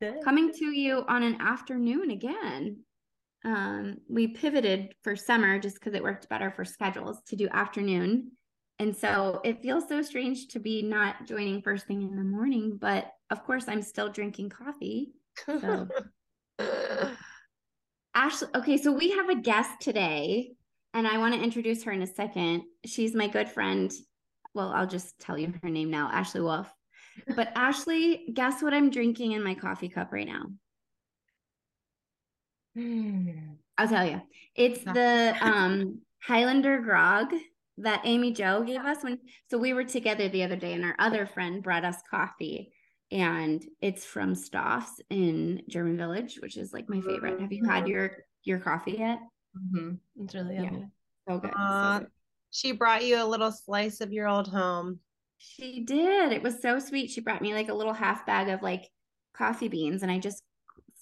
Good. Coming to you on an afternoon again. Um, we pivoted for summer just because it worked better for schedules to do afternoon. And so it feels so strange to be not joining first thing in the morning, but of course I'm still drinking coffee. So Ashley, okay, so we have a guest today, and I want to introduce her in a second. She's my good friend. Well, I'll just tell you her name now, Ashley Wolfe. But Ashley, guess what I'm drinking in my coffee cup right now? Hmm. I'll tell you. It's the um Highlander grog that Amy Joe gave us when so we were together the other day and our other friend brought us coffee and it's from Stauf's in German Village, which is like my favorite. Have you had mm-hmm. your your coffee yet? Mm-hmm. It's really yummy. Yeah. So good. Uh, so good. She brought you a little slice of your old home. She did. It was so sweet. She brought me like a little half bag of like coffee beans and I just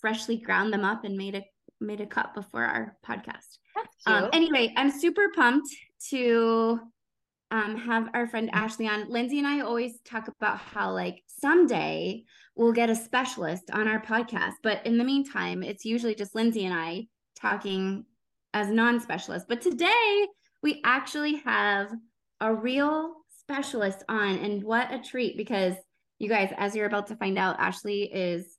freshly ground them up and made a made a cup before our podcast. Um, anyway, I'm super pumped to um, have our friend Ashley on. Lindsay and I always talk about how like someday we'll get a specialist on our podcast, but in the meantime, it's usually just Lindsay and I talking as non-specialists. But today we actually have a real specialist on and what a treat because you guys as you're about to find out ashley is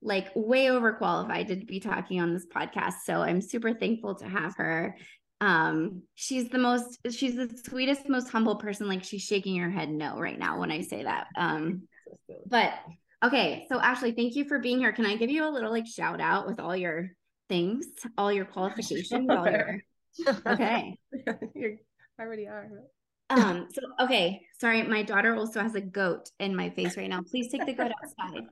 like way overqualified to be talking on this podcast so i'm super thankful to have her. Um she's the most she's the sweetest most humble person like she's shaking her head no right now when i say that um but okay so ashley thank you for being here. Can i give you a little like shout out with all your things all your qualifications all your okay. You already are um, so okay, sorry, my daughter also has a goat in my face right now. Please take the goat outside.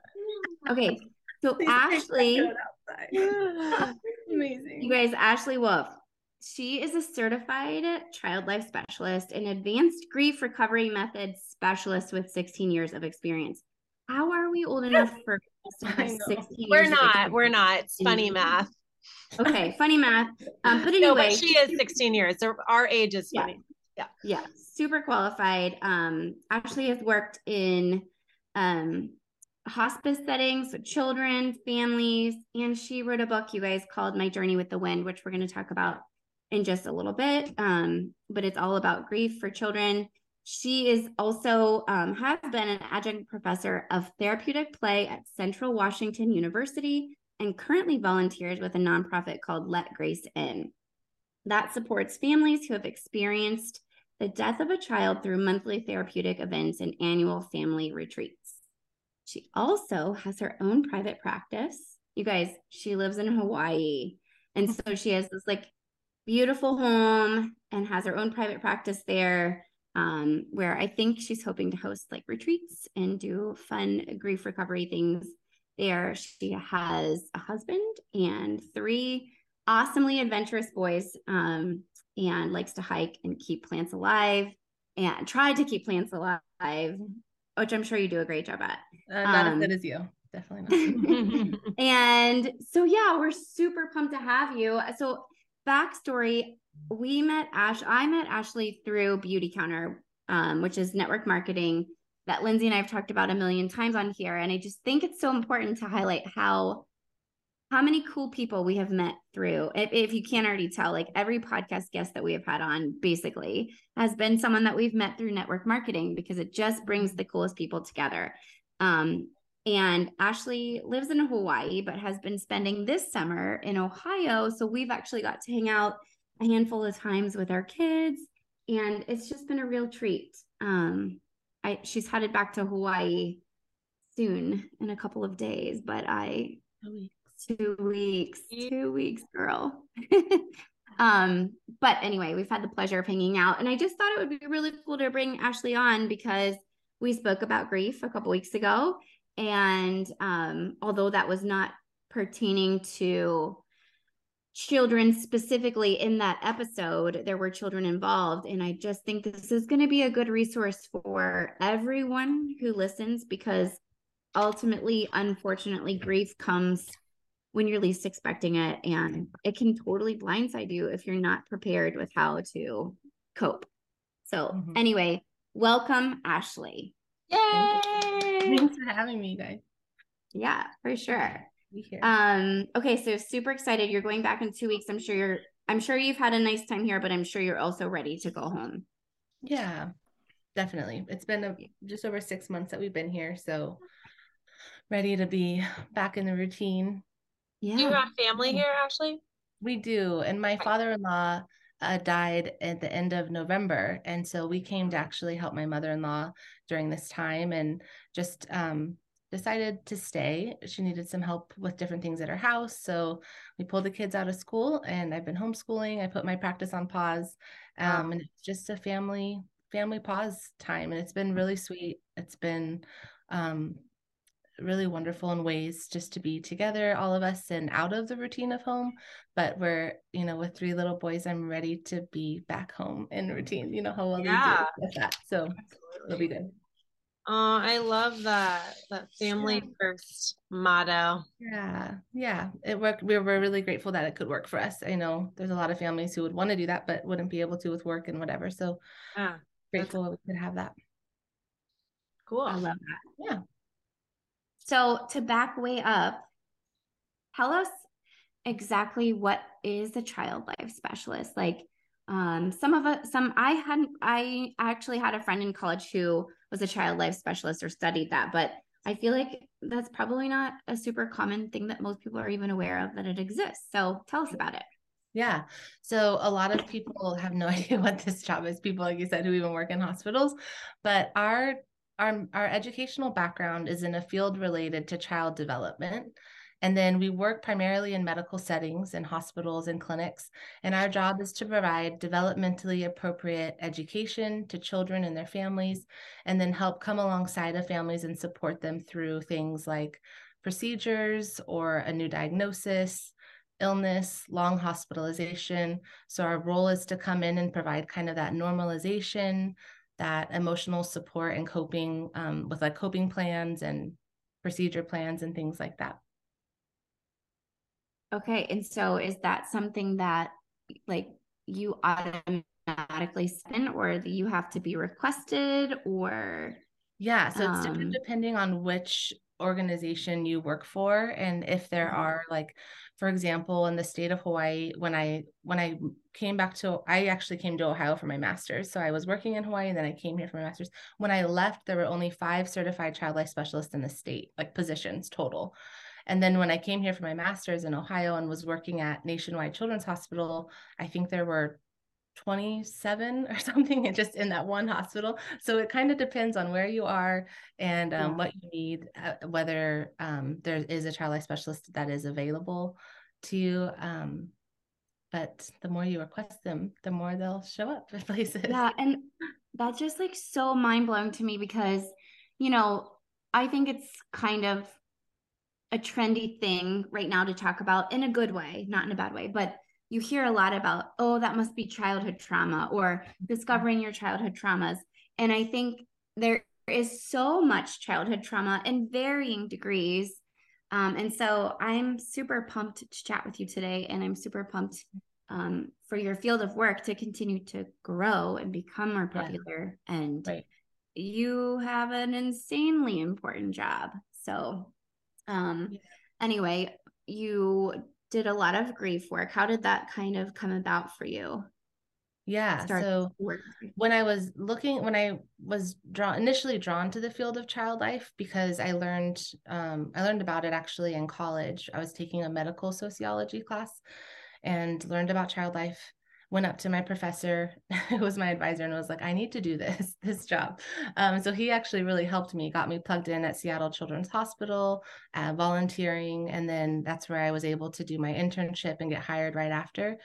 Okay, so Please Ashley, amazing. You guys, Ashley Wolfe. She is a certified child life specialist and advanced grief recovery method specialist with 16 years of experience. How are we old enough for us to have 16 We're not. We're not. It's funny math. Okay, funny math. Um, but anyway, no, but she is 16 years. So our age is funny. Yeah. Yeah. Super qualified. Um, actually has worked in um hospice settings with children, families, and she wrote a book, you guys, called My Journey with the Wind, which we're going to talk about in just a little bit. Um, but it's all about grief for children. She is also um, has been an adjunct professor of therapeutic play at Central Washington University and currently volunteers with a nonprofit called Let Grace In. That supports families who have experienced the death of a child through monthly therapeutic events and annual family retreats. She also has her own private practice. You guys, she lives in Hawaii. And so she has this like beautiful home and has her own private practice there. Um, where I think she's hoping to host like retreats and do fun grief recovery things there. She has a husband and three awesomely adventurous boys. Um, and likes to hike and keep plants alive and try to keep plants alive, which I'm sure you do a great job at. Uh, not um, as good as you. Definitely not. and so, yeah, we're super pumped to have you. So, backstory we met Ash, I met Ashley through Beautycounter, um, which is network marketing that Lindsay and I have talked about a million times on here. And I just think it's so important to highlight how how many cool people we have met through if, if, you can't already tell like every podcast guest that we have had on basically has been someone that we've met through network marketing because it just brings the coolest people together. Um, and ashley lives in hawaii but has been spending this summer in ohio. So we've actually got to hang out a handful of times with our kids and it's just been a real treat. Um, I, she's headed back to hawaii soon in a couple of days but i Two weeks. Two weeks, girl. um, but anyway, we've had the pleasure of hanging out. And I just thought it would be really cool to bring Ashley on because we spoke about grief a couple weeks ago. And um, although that was not pertaining to children specifically in that episode, there were children involved. And I just think this is going to be a good resource for everyone who listens because ultimately, unfortunately, grief comes when you're least expecting it. And it can totally blindside you if you're not prepared with how to cope. So, mm-hmm. anyway, welcome, Ashley. Yay! Thanks for having me, guys. Yeah, for sure. Um, okay, so super excited. You're going back in two weeks. I'm sure you're I'm sure you've had a nice time here, but I'm sure you're also ready to go home. Yeah, definitely. It's been a, just over six months that we've been here. So ready to be back in the routine. Yeah. Do you have family here, Ashley? We do. And my father in law uh, died at the end of November. And so we came to actually help my mother in law during this time and just um, decided to stay. She needed some help with different things at her house. So we pulled the kids out of school and I've been homeschooling. I put my practice on pause. Um, wow. And it's just a family family pause time and it's been really sweet it's been um, really wonderful in ways just to be together all of us and out of the routine of home but we're you know with three little boys i'm ready to be back home in routine you know how well yeah. they do with that so Absolutely. it'll be good Oh, I love that that family yeah. first motto. Yeah, yeah, it worked. We were really grateful that it could work for us. I know there's a lot of families who would want to do that, but wouldn't be able to with work and whatever. So, yeah, grateful we could have that. Cool. I love that. Yeah. So to back way up, tell us exactly what is a child life specialist. Like um, some of us, some I hadn't, I actually had a friend in college who was a child life specialist or studied that, but I feel like that's probably not a super common thing that most people are even aware of that it exists. So tell us about it. Yeah. So a lot of people have no idea what this job is. People, like you said, who even work in hospitals. But our our, our educational background is in a field related to child development. And then we work primarily in medical settings in hospitals and clinics. And our job is to provide developmentally appropriate education to children and their families, and then help come alongside of families and support them through things like procedures or a new diagnosis, illness, long hospitalization. So our role is to come in and provide kind of that normalization, that emotional support and coping um, with like coping plans and procedure plans and things like that. Okay. And so is that something that like you automatically send or that you have to be requested or? Yeah. So it's um, depending on which organization you work for and if there mm-hmm. are like for example in the state of hawaii when i when i came back to i actually came to ohio for my master's. So i was working in hawaii and then i came here for my master's. When i left there were only five certified child life specialists in the state like positions total. And then when i came here for my master's in ohio and was working at nationwide children's hospital i think there were 27 or something and just in that one hospital so it kind of depends on where you are and um, yeah. what you need uh, whether um, there is a child life specialist that is available to you um, but the more you request them the more they'll show up at places yeah and that's just like so mind-blowing to me because you know i think it's kind of a trendy thing right now to talk about in a good way not in a bad way but you hear a lot about, oh, that must be childhood trauma or discovering your childhood traumas. And I think there is so much childhood trauma in varying degrees. Um, and so I'm super pumped to chat with you today. And I'm super pumped um, for your field of work to continue to grow and become more popular. Yeah. And right. you have an insanely important job. So, um, yeah. anyway, you did a lot of grief work. How did that kind of come about for you? Yeah. So when I was looking, when I was drawn initially drawn to the field of child life because I learned um, I learned about it actually in college. I was taking a medical sociology class and learned about child life went up to my professor who was my advisor and was like i need to do this this job um, so he actually really helped me got me plugged in at seattle children's hospital uh, volunteering and then that's where i was able to do my internship and get hired right after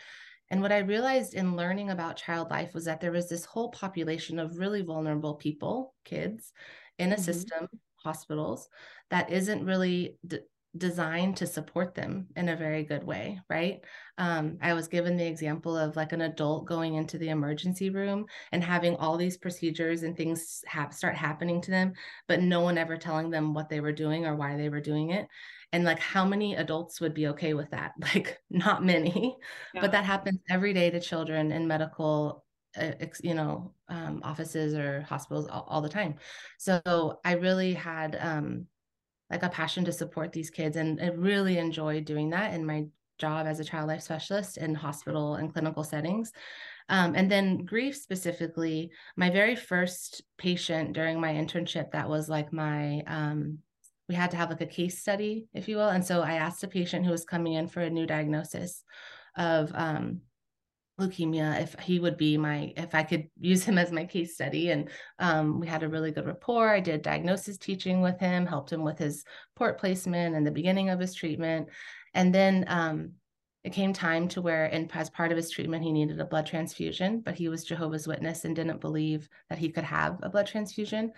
and what i realized in learning about child life was that there was this whole population of really vulnerable people kids in a mm-hmm. system hospitals that isn't really d- designed to support them in a very good way, right? Um, I was given the example of like an adult going into the emergency room and having all these procedures and things ha- start happening to them, but no one ever telling them what they were doing or why they were doing it. And like, how many adults would be okay with that? Like, not many, yeah. but that happens every day to children in medical uh, you know um, offices or hospitals all, all, the time so i really had um, like a passion to support these kids and I really enjoy doing that in my job as a child life specialist in hospital and clinical settings. Um, and then grief specifically, my very first patient during my internship, that was like my, um, we had to have like a case study, if you will. And so I asked a patient who was coming in for a new diagnosis of um, leukemia if he would be my if i could use him as my case study. And um, we had a really good rapport. I did diagnosis teaching with him helped him with his port placement and the beginning of his treatment. And then um, it came time to where and as part of his treatment he needed a blood transfusion but he was jehovah's witness and didn't believe that he could have a blood transfusion.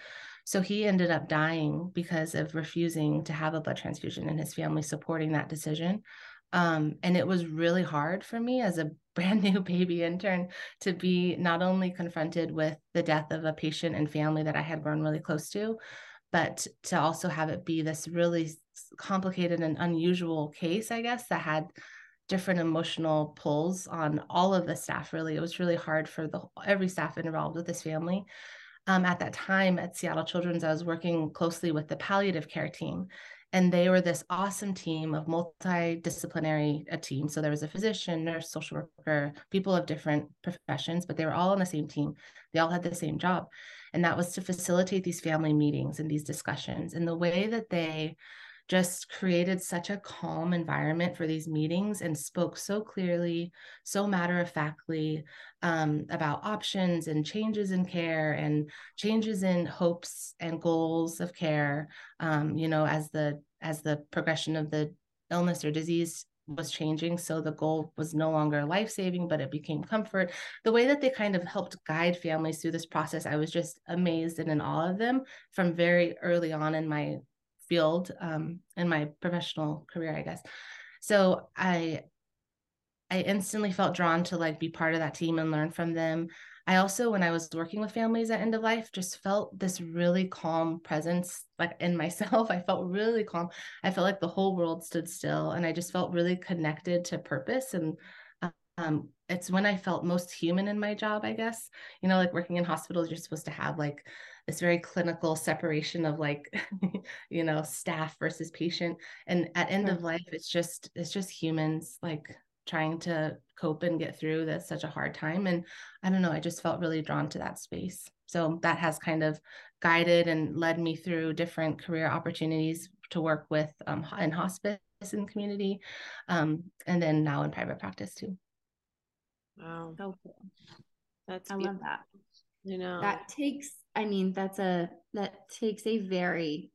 So he ended up dying because of refusing to have a blood transfusion and his family supporting that decision um, and it was really hard for me as a brand new baby intern to be not only confronted with the death of a patient and family that I had grown really close to, but to also have it be this really complicated and unusual case, I guess, that had different emotional pulls on all of the staff really. It was really hard for the every staff involved with this family. Um, at that time at seattle children's i was working closely with the palliative care team and they were this awesome team of multidisciplinary a team. So there was a physician nurse social worker people of different professions but they were all on the same team. They all had the same job. And that was to facilitate these family meetings and these discussions. And the way that they just created such a calm environment for these meetings and spoke so clearly, so matter of factly um, about options and changes in care and changes in hopes and goals of care. Um, you know, as the as the progression of the illness or disease was changing so the goal was no longer life saving but it became comfort the way that they kind of helped guide families through this process i was just amazed and in awe of them from very early on in my field um, in my professional career, I guess. So I I instantly felt drawn to like be part of that team and learn from them. I also, when I was working with families at end of life, just felt this really calm presence like in myself. I felt really calm. I felt like the whole world stood still and I just felt really connected to purpose. And um, it's when I felt most human in my job, I guess. You know, like working in hospitals, you're supposed to have like this very clinical separation of like you know staff versus patient. And at end of life it's just it's just humans like trying to cope and get through that's such a hard time. And i don't know i just felt really drawn to that space. So that has kind of guided and led me through different career opportunities to work with um, in hospice and community um, and then now in private practice too. Wow. So cool. That's i beautiful. love that. You know that takes I mean, that's a that takes a very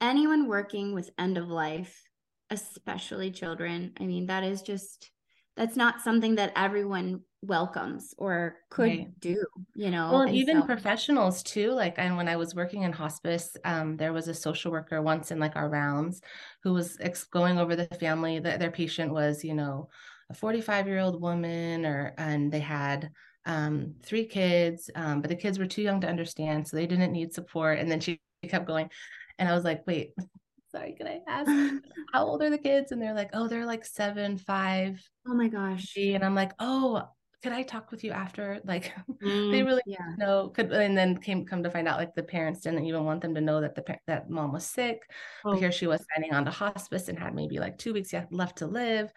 anyone working with end of life, especially children. I mean, that is just that's not something that everyone welcomes or could right. do you know well and even so- professionals too like and when i was working in hospice um, there was a social worker once in like our rounds who was ex- going over the family that their patient was you know a 45 year old woman or and they had um, three kids, um, but the kids were too young to understand, so they didn't need support. And then she kept going, and I was like, "Wait, sorry, can I ask how old are the kids?" And they're like, "Oh, they're like seven, five. Oh my gosh! And I'm like, "Oh, could I talk with you after?" Like, mm, they really yeah. know. Could and then came come to find out, like the parents didn't even want them to know that the that mom was sick. Oh. But here she was signing on to hospice and had maybe like two weeks left to live,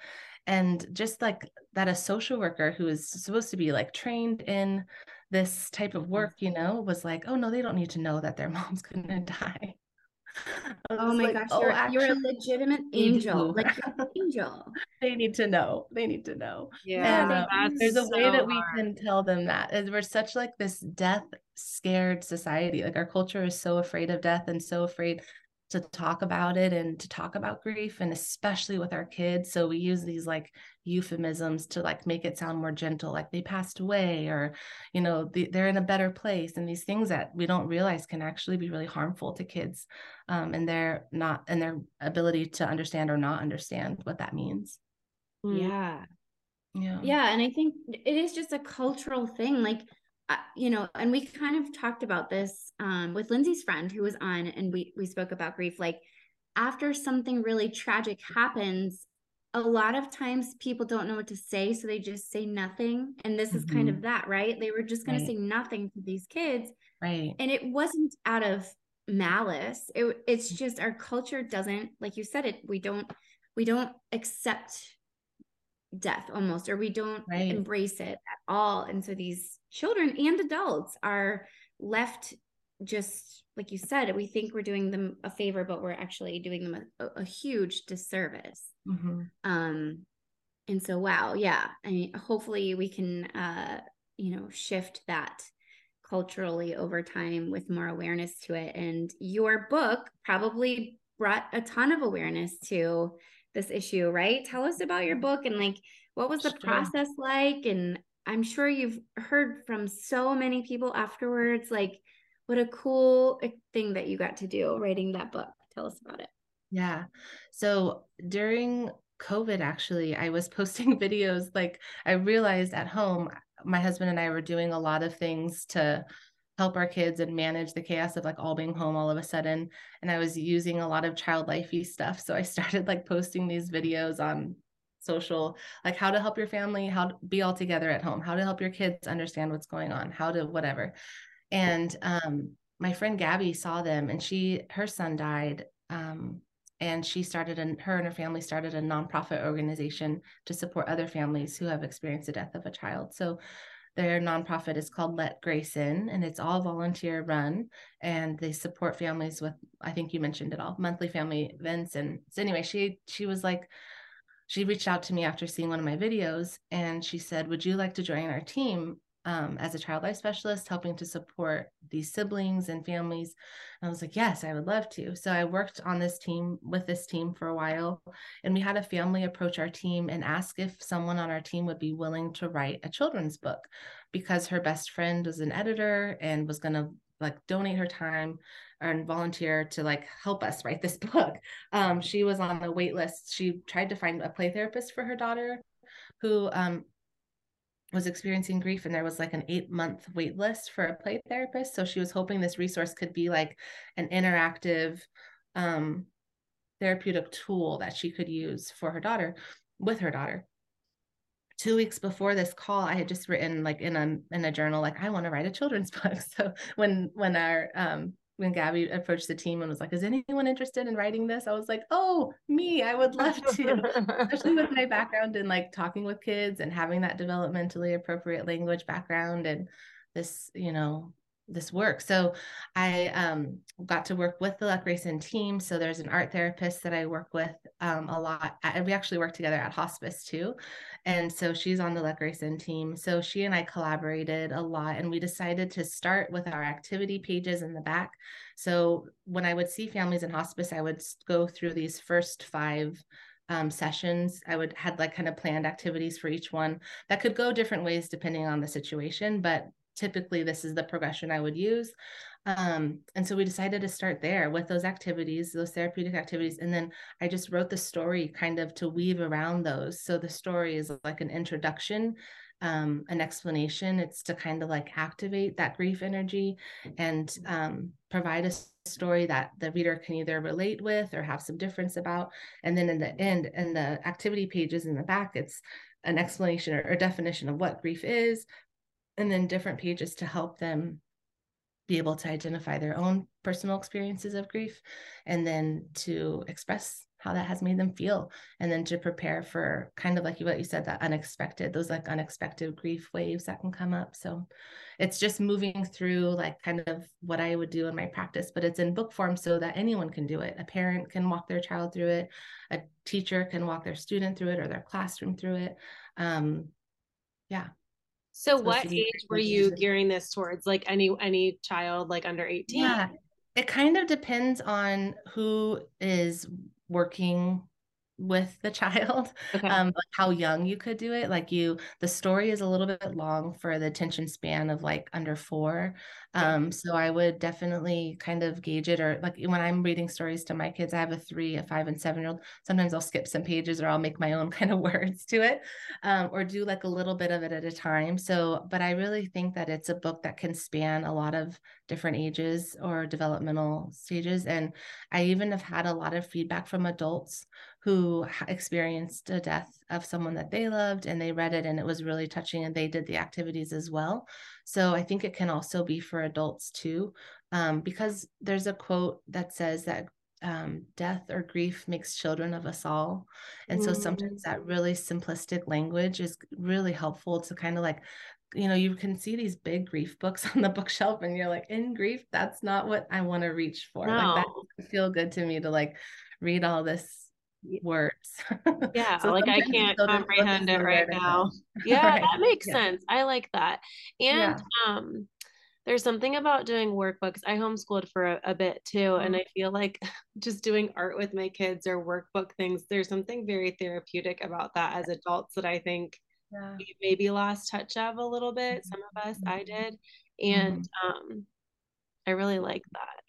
and just like that a social worker who is supposed to be like trained in this type of work you know was like oh no they don't need to know that their mom's gonna die. Oh my like, gosh oh, you're, actually, you're a legitimate angel like angel. They need to know they need to know. Yeah and, uh, there's a so way that we can tell them that is we're such like this death scared society like our culture is so afraid of death and so afraid to talk about it and to talk about grief and especially with our kids. So we use these like euphemisms to like make it sound more gentle like they passed away or you know the, they're in a better place and these things that we don't realize can actually be really harmful to kids um, and their not and their ability to understand or not understand what that means. Yeah. Yeah. Yeah and i think it is just a cultural thing like you know, and we kind of talked about this um, with Lindsay's friend who was on, and we we spoke about grief. Like after something really tragic happens, a lot of times people don't know what to say, so they just say nothing. And this mm-hmm. is kind of mm-hmm. that, right? They were just going right. to say nothing to these kids, right? And it wasn't out of malice. It, it's just our culture doesn't, like you said, it. We don't we don't accept death almost, or we don't right. embrace it at all. And so these children and adults are left just like you said we think we're doing them a favor but we're actually doing them a, a huge disservice mm-hmm. um and so wow yeah i mean hopefully we can uh you know shift that culturally over time with more awareness to it and your book probably brought a ton of awareness to this issue right tell us about your book and like what was the sure. process like and I'm sure you've heard from so many people afterwards. Like, what a cool eh, thing that you got to do writing that book. Tell us about it. Yeah. So during COVID, actually, I was posting videos. Like, I realized at home, my husband and I were doing a lot of things to help our kids and manage the chaos of like all being home all of a sudden. And I was using a lot of child lifey stuff. So I started like posting these videos on social like how to help your family how to be all together at home how to help your kids understand what's going on how to whatever and um my friend gabby saw them and she her son died um and she started and her and her family started a nonprofit organization to support other families who have experienced the death of a child so their nonprofit is called Let Grace In, and it's all volunteer run. And they support families with, I think you mentioned it all, monthly family events. And so anyway, she she was like, she reached out to me after seeing one of my videos and she said, Would you like to join our team um, as a child life specialist, helping to support these siblings and families? And I was like, Yes, I would love to. So I worked on this team with this team for a while. And we had a family approach our team and ask if someone on our team would be willing to write a children's book because her best friend was an editor and was going to like donate her time and volunteer to like help us write this book. Um, she was on the wait list. She tried to find a play therapist for her daughter who um, was experiencing grief and there was like an eight month wait list for a play therapist. So she was hoping this resource could be like an interactive um, therapeutic tool that she could use for her daughter with her daughter two weeks before this call i had just written like in a in a journal like i want to write a children's book so when when our um when Gabby approached the team and was like, "Is anyone interested in writing this?" I was like, "Oh, me! I would love to." Especially with my background in like talking with kids and having that developmentally appropriate language background and this, you know, this work. So I um, got to work with the Let Grace In team. So there's an art therapist that I work with um, a lot. And we actually work together at hospice too. And so she's on the Let Grace In team. So she and I collaborated a lot and we decided to start with our activity pages in the back. So when I would see families in hospice, I would go through these first five um, sessions. I would had like kind of planned activities for each one that could go different ways depending on the situation, but typically this is the progression I would use. Um, and so we decided to start there with those activities, those therapeutic activities. And then I just wrote the story kind of to weave around those. So the story is like an introduction, um, an explanation. It's to kind of like activate that grief energy and um, provide a story that the reader can either relate with or have some difference about. And then in the end, in the activity pages in the back, it's an explanation or, or definition of what grief is, and then different pages to help them be able to identify their own personal experiences of grief and then to express how that has made them feel. And then to prepare for kind of like what you said that unexpected those like unexpected grief waves that can come up. So it's just moving through like kind of what i would do in my practice but it's in book form so that anyone can do it. A parent can walk their child through it. A teacher can walk their student through it or their classroom through it. Um yeah so what age were you gearing this towards? Like any any child like under 18? Yeah. it kind of depends on who is working with the child okay. um like how young you could do it like you the story is a little bit long for the attention span of like under four um so i would definitely kind of gauge it or like when i'm reading stories to my kids i have a three a five and seven year old sometimes i'll skip some pages or i'll make my own kind of words to it um, or do like a little bit of it at a time so but i really think that it's a book that can span a lot of different ages or developmental stages and i even have had a lot of feedback from adults who experienced a death of someone that they loved and they read it and it was really touching and they did the activities as well so I think it can also be for adults too, um, because there's a quote that says that um, death or grief makes children of us all. And so sometimes that really simplistic language is really helpful to kind of like, you know, you can see these big grief books on the bookshelf and you're like, in grief, that's not what I want to reach for. No. Like that feel good to me to like read all this words. Yeah, so like I can't comprehend it right now. Yeah, right. that makes yeah. sense. I like that. And yeah. um there's something about doing workbooks. I homeschooled for a, a bit too, mm-hmm. and I feel like just doing art with my kids or workbook things, there's something very therapeutic about that as adults that I think yeah. maybe lost touch of a little bit. Some of us, I mm-hmm. did. And mm-hmm. um I really like that.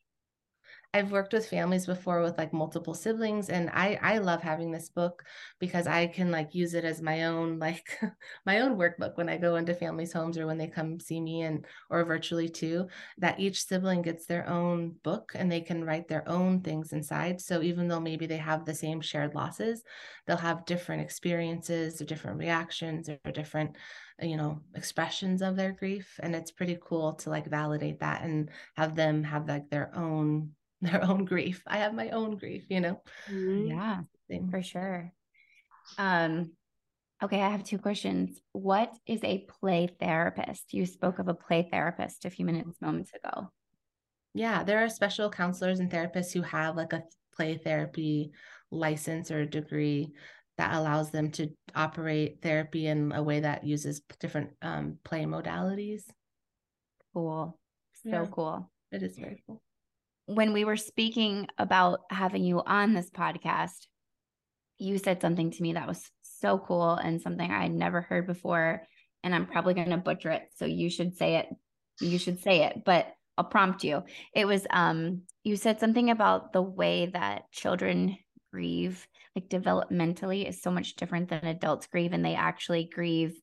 I've worked with families before with like multiple siblings and I I love having this book because I can like use it as my own like my own workbook when I go into families homes or when they come see me and or virtually too that each sibling gets their own book and they can write their own things inside. So even though maybe they have the same shared losses they'll have different experiences or different reactions or different you know expressions of their grief and it's pretty cool to like validate that and have them have like their own their own grief. I have my own grief, you know? Mm-hmm. Yeah, for sure. Um, okay, I have two questions. What is a play therapist? You spoke of a play therapist a few minutes, moments ago. Yeah, there are special counselors and therapists who have like a play therapy license or degree that allows them to operate therapy in a way that uses different um, play modalities. Cool. So yeah, cool. It is very cool when we were speaking about having you on this podcast, you said something to me that was so cool and something I had never heard before. And I'm probably going to butcher it. So you should say it. You should say it, but I'll prompt you. It was, um, you said something about the way that children grieve, like developmentally, is so much different than adults grieve. And they actually grieve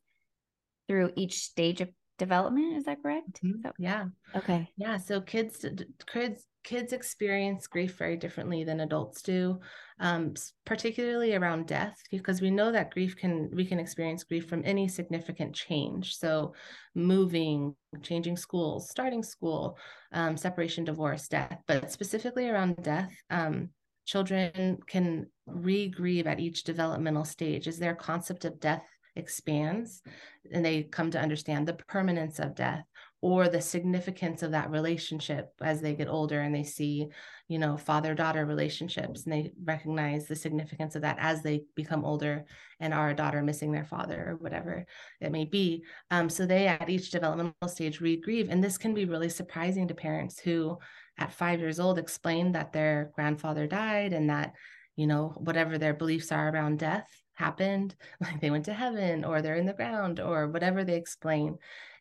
through each stage of development. Is that correct? Mm-hmm. So, yeah. Okay. Yeah. So kids, kids, kids experience grief very differently than adults do um, particularly around death because we know that grief can we can experience grief from any significant change so moving changing schools starting school um, separation divorce death but specifically around death um, children can re-grieve at each developmental stage as their concept of death expands and they come to understand the permanence of death or the significance of that relationship as they get older and they see you know father daughter relationships and they recognize the significance of that as they become older and are a daughter missing their father or whatever it may be. Um, so they at each developmental stage re-grieve and this can be really surprising to parents who at five years old explain that their grandfather died and that you know whatever their beliefs are around death happened like they went to heaven or they're in the ground or whatever they explain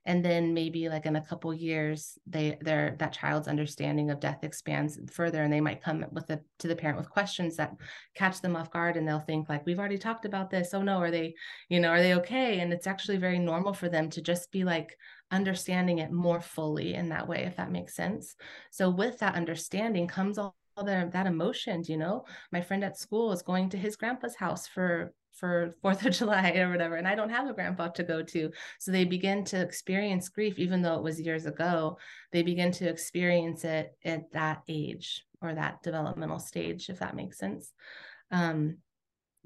and then maybe like in a couple years they their that child's understanding of death expands further and they might come with the to the parent with questions that catch them off guard and they'll think like we've already talked about this. Oh no are they you know are they okay? And it's actually very normal for them to just be like understanding it more fully in that way if that makes sense. So with that understanding comes all that that emotions you know? My friend at school is going to his grandpa's house for for Fourth of July or whatever, and I don't have a grandpa to go to. So they begin to experience grief, even though it was years ago. They begin to experience it at that age or that developmental stage, if that makes sense. Um,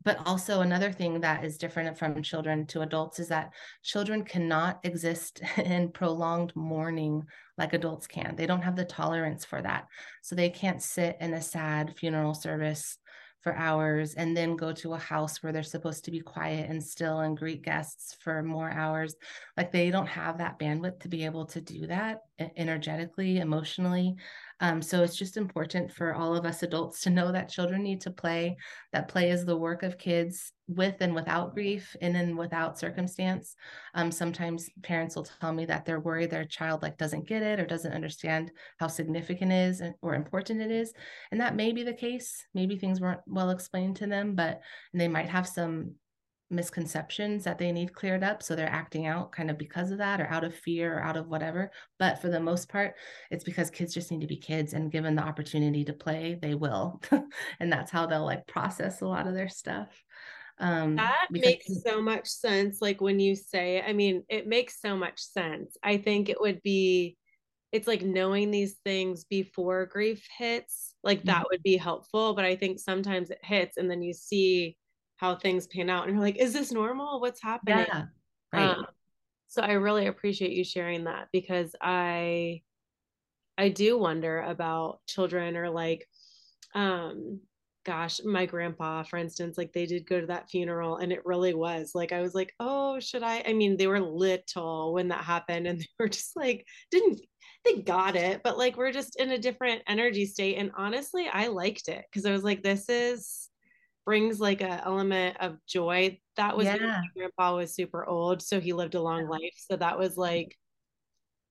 but also another thing that is different from children to adults is that children cannot exist in prolonged mourning like adults can. They don't have the tolerance for that. So they can't sit in a sad funeral service for hours and then go to a house where they're supposed to be quiet and still and greet guests for more hours. Like they don't have that bandwidth to be able to do that energetically, emotionally. Um, so it's just important for all of us adults to know that children need to play, that play is the work of kids with and without grief, in and without circumstance. Um, sometimes parents will tell me that they're worried their child like doesn't get it or doesn't understand how significant it is or important it is. And that may be the case. Maybe things weren't well explained to them, but they might have some misconceptions that they need cleared up. So they're acting out kind of because of that or out of fear or out of whatever. But for the most part, it's because kids just need to be kids and given the opportunity to play, they will. and that's how they'll like process a lot of their stuff. Um, that makes so much sense. Like when you say, I mean, it makes so much sense. I think it would be, it's like knowing these things before grief hits, like that mm-hmm. would be helpful. But I think sometimes it hits and then you see how things pan out and you're like is this normal? What's happening? Yeah, right. Um, so i really appreciate you sharing that because i i do wonder about children or like um gosh my grandpa for instance like they did go to that funeral and it really was like i was like oh should i? I mean they were little when that happened and they were just like didn't they got it but like we're just in a different energy state and honestly i liked it because i was like this is brings like a element of joy. That was yeah. grandpa was super old, so he lived a long life. So that was like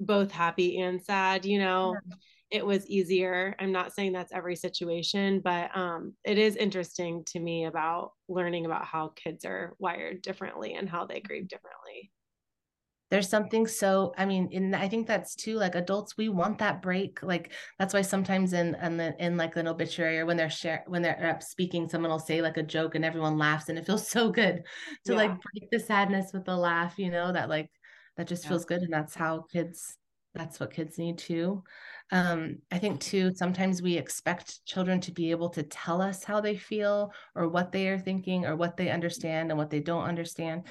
both happy and sad, you know. Yeah. It was easier. I'm not saying that's every situation, but um, it is interesting to me about learning about how kids are wired differently and how they grieve differently there's something so i mean and i think that's too like adults we want that break like that's why sometimes in in the in like an obituary or when they're share when they're up speaking someone will say like a joke and everyone laughs and it feels so good to yeah. like break the sadness with a laugh you know that like that just yeah. feels good and that's how kids that's what kids need too um i think too sometimes we expect children to be able to tell us how they feel or what they are thinking or what they understand and what they don't understand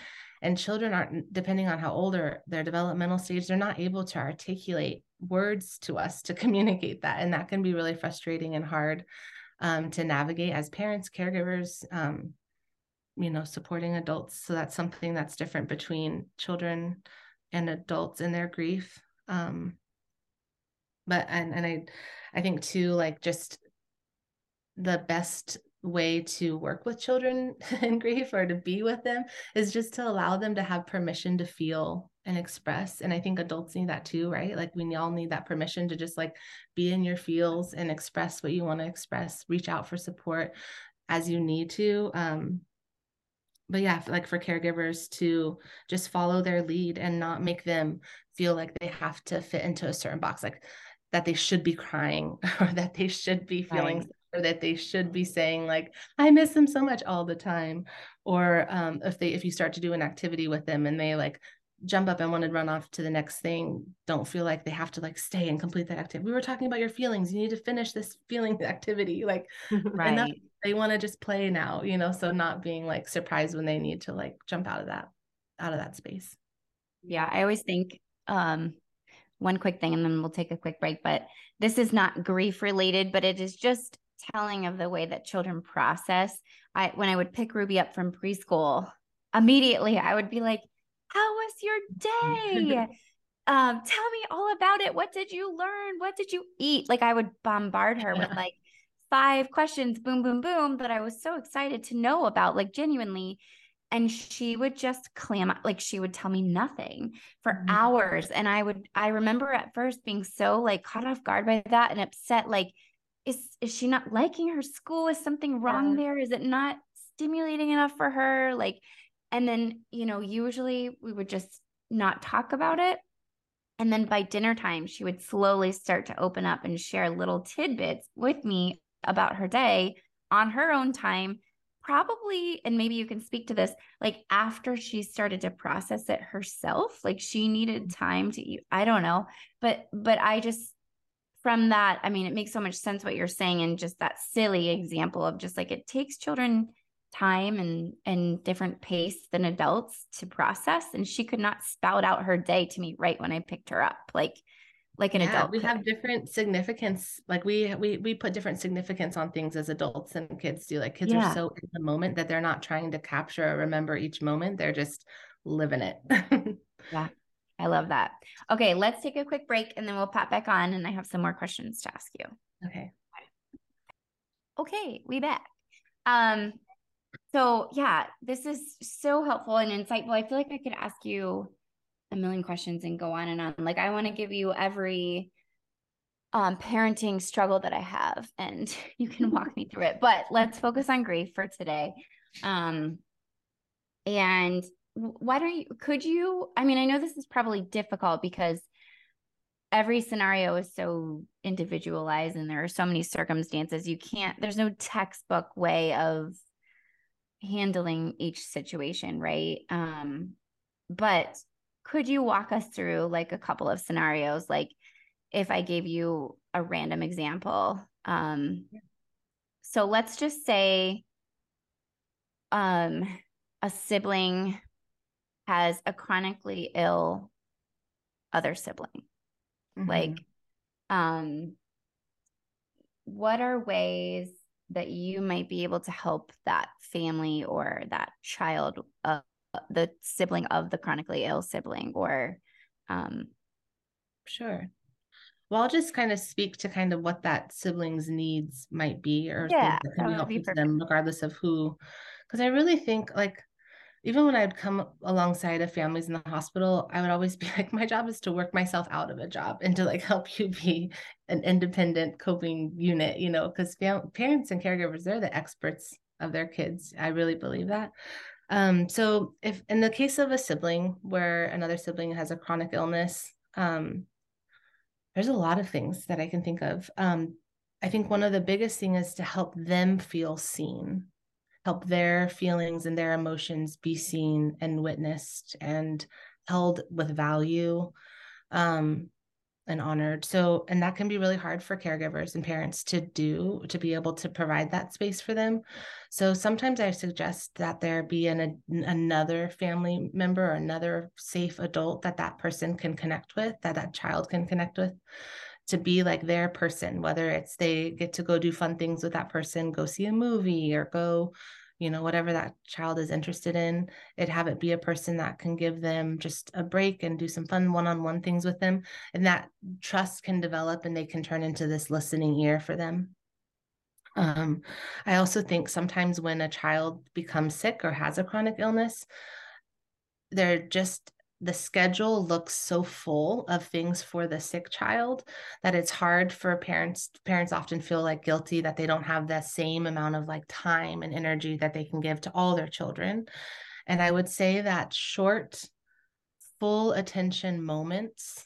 and children aren't depending on how old or their developmental stage they're not able to articulate words to us to communicate that. And that can be really frustrating and hard um, to navigate as parents caregivers um, you know supporting adults. So that's something that's different between children and adults in their grief. Um, but and and i i think too like just the best way to work with children in grief or to be with them is just to allow them to have permission to feel and express and i think adults need that too right? Like we all need that permission to just like be in your feels and express what you want to express reach out for support as you need to um but yeah like for caregivers to just follow their lead and not make them feel like they have to fit into a certain box like that they should be crying or that they should be feeling right or that they should be saying like i miss them so much all the time. Or um, if they if you start to do an activity with them and they like jump up and want to run off to the next thing don't feel like they have to like stay and complete that activity. We were talking about your feelings. You need to finish this feeling activity like right. they want to just play now you know so not being like surprised when they need to like jump out of that out of that space. Yeah i always think um one quick thing and then we'll take a quick break but this is not grief related but it is just telling of the way that children process. I when I would pick Ruby up from preschool, immediately I would be like, "How was your day? um, tell me all about it. What did you learn? What did you eat?" Like I would bombard her with like five questions, boom, boom, boom, that I was so excited to know about, like genuinely. And she would just clam like she would tell me nothing for mm-hmm. hours. And I would, I remember at first being so like caught off guard by that and upset, like, is is she not liking her school? Is something wrong yeah. there? Is it not stimulating enough for her? Like and then you know usually we would just not talk about it. And then by dinner time she would slowly start to open up and share little tidbits with me about her day on her own time. Probably and maybe you can speak to this like after she started to process it herself like she needed mm-hmm. time to i don't know. But but i just from that, I mean, it makes so much sense what you're saying, and just that silly example of just like it takes children time and and different pace than adults to process and she could not spout out her day to me right when i picked her up like like an yeah, adult we could. have different significance like we we we put different significance on things as adults and kids do like kids yeah. are so in the moment that they're not trying to capture or remember each moment they're just living it yeah I love that. Okay, let's take a quick break and then we'll pop back on and I have some more questions to ask you. Okay. Okay, we back. Um so yeah, this is so helpful and insightful. I feel like I could ask you a million questions and go on and on. Like I want to give you every um parenting struggle that I have and you can walk me through it. But let's focus on grief for today. Um and why don't you could you i mean i know this is probably difficult because every scenario is so individualized and there are so many circumstances. You can't there's no textbook way of handling each situation right? Um but could you walk us through like a couple of scenarios? Like if i gave you a random example um so let's just say um a sibling has a chronically ill other sibling. Mm-hmm. like um what are ways that you might be able to help that family or that child uh, the sibling of the chronically ill sibling or um sure. Well i'll just kind of speak to kind of what that sibling's needs might be or yeah, that can help them regardless of who because i really think like even when I'd come alongside of families in the hospital, I would always be like, my job is to work myself out of a job and to like help you be an independent coping unit, you know, because fam- parents and caregivers, they're the experts of their kids. I really believe that. Um, so if in the case of a sibling where another sibling has a chronic illness, um, there's a lot of things that I can think of. Um, I think one of the biggest thing is to help them feel seen help their feelings and their emotions be seen and witnessed and held with value um, and honored. So, and that can be really hard for caregivers and parents to do to be able to provide that space for them. So, sometimes I suggest that there be an, a, another family member or another safe adult that that person can connect with, that that child can connect with to be like their person, whether it's they get to go do fun things with that person, go see a movie or go, you know, whatever that child is interested in, it have it be a person that can give them just a break and do some fun one-on-one things with them. And that trust can develop and they can turn into this listening ear for them. Um, I also think sometimes when a child becomes sick or has a chronic illness, they're just the schedule looks so full of things for the sick child that it's hard for parents parents often feel like guilty that they don't have the same amount of like time and energy that they can give to all their children. And i would say that short full attention moments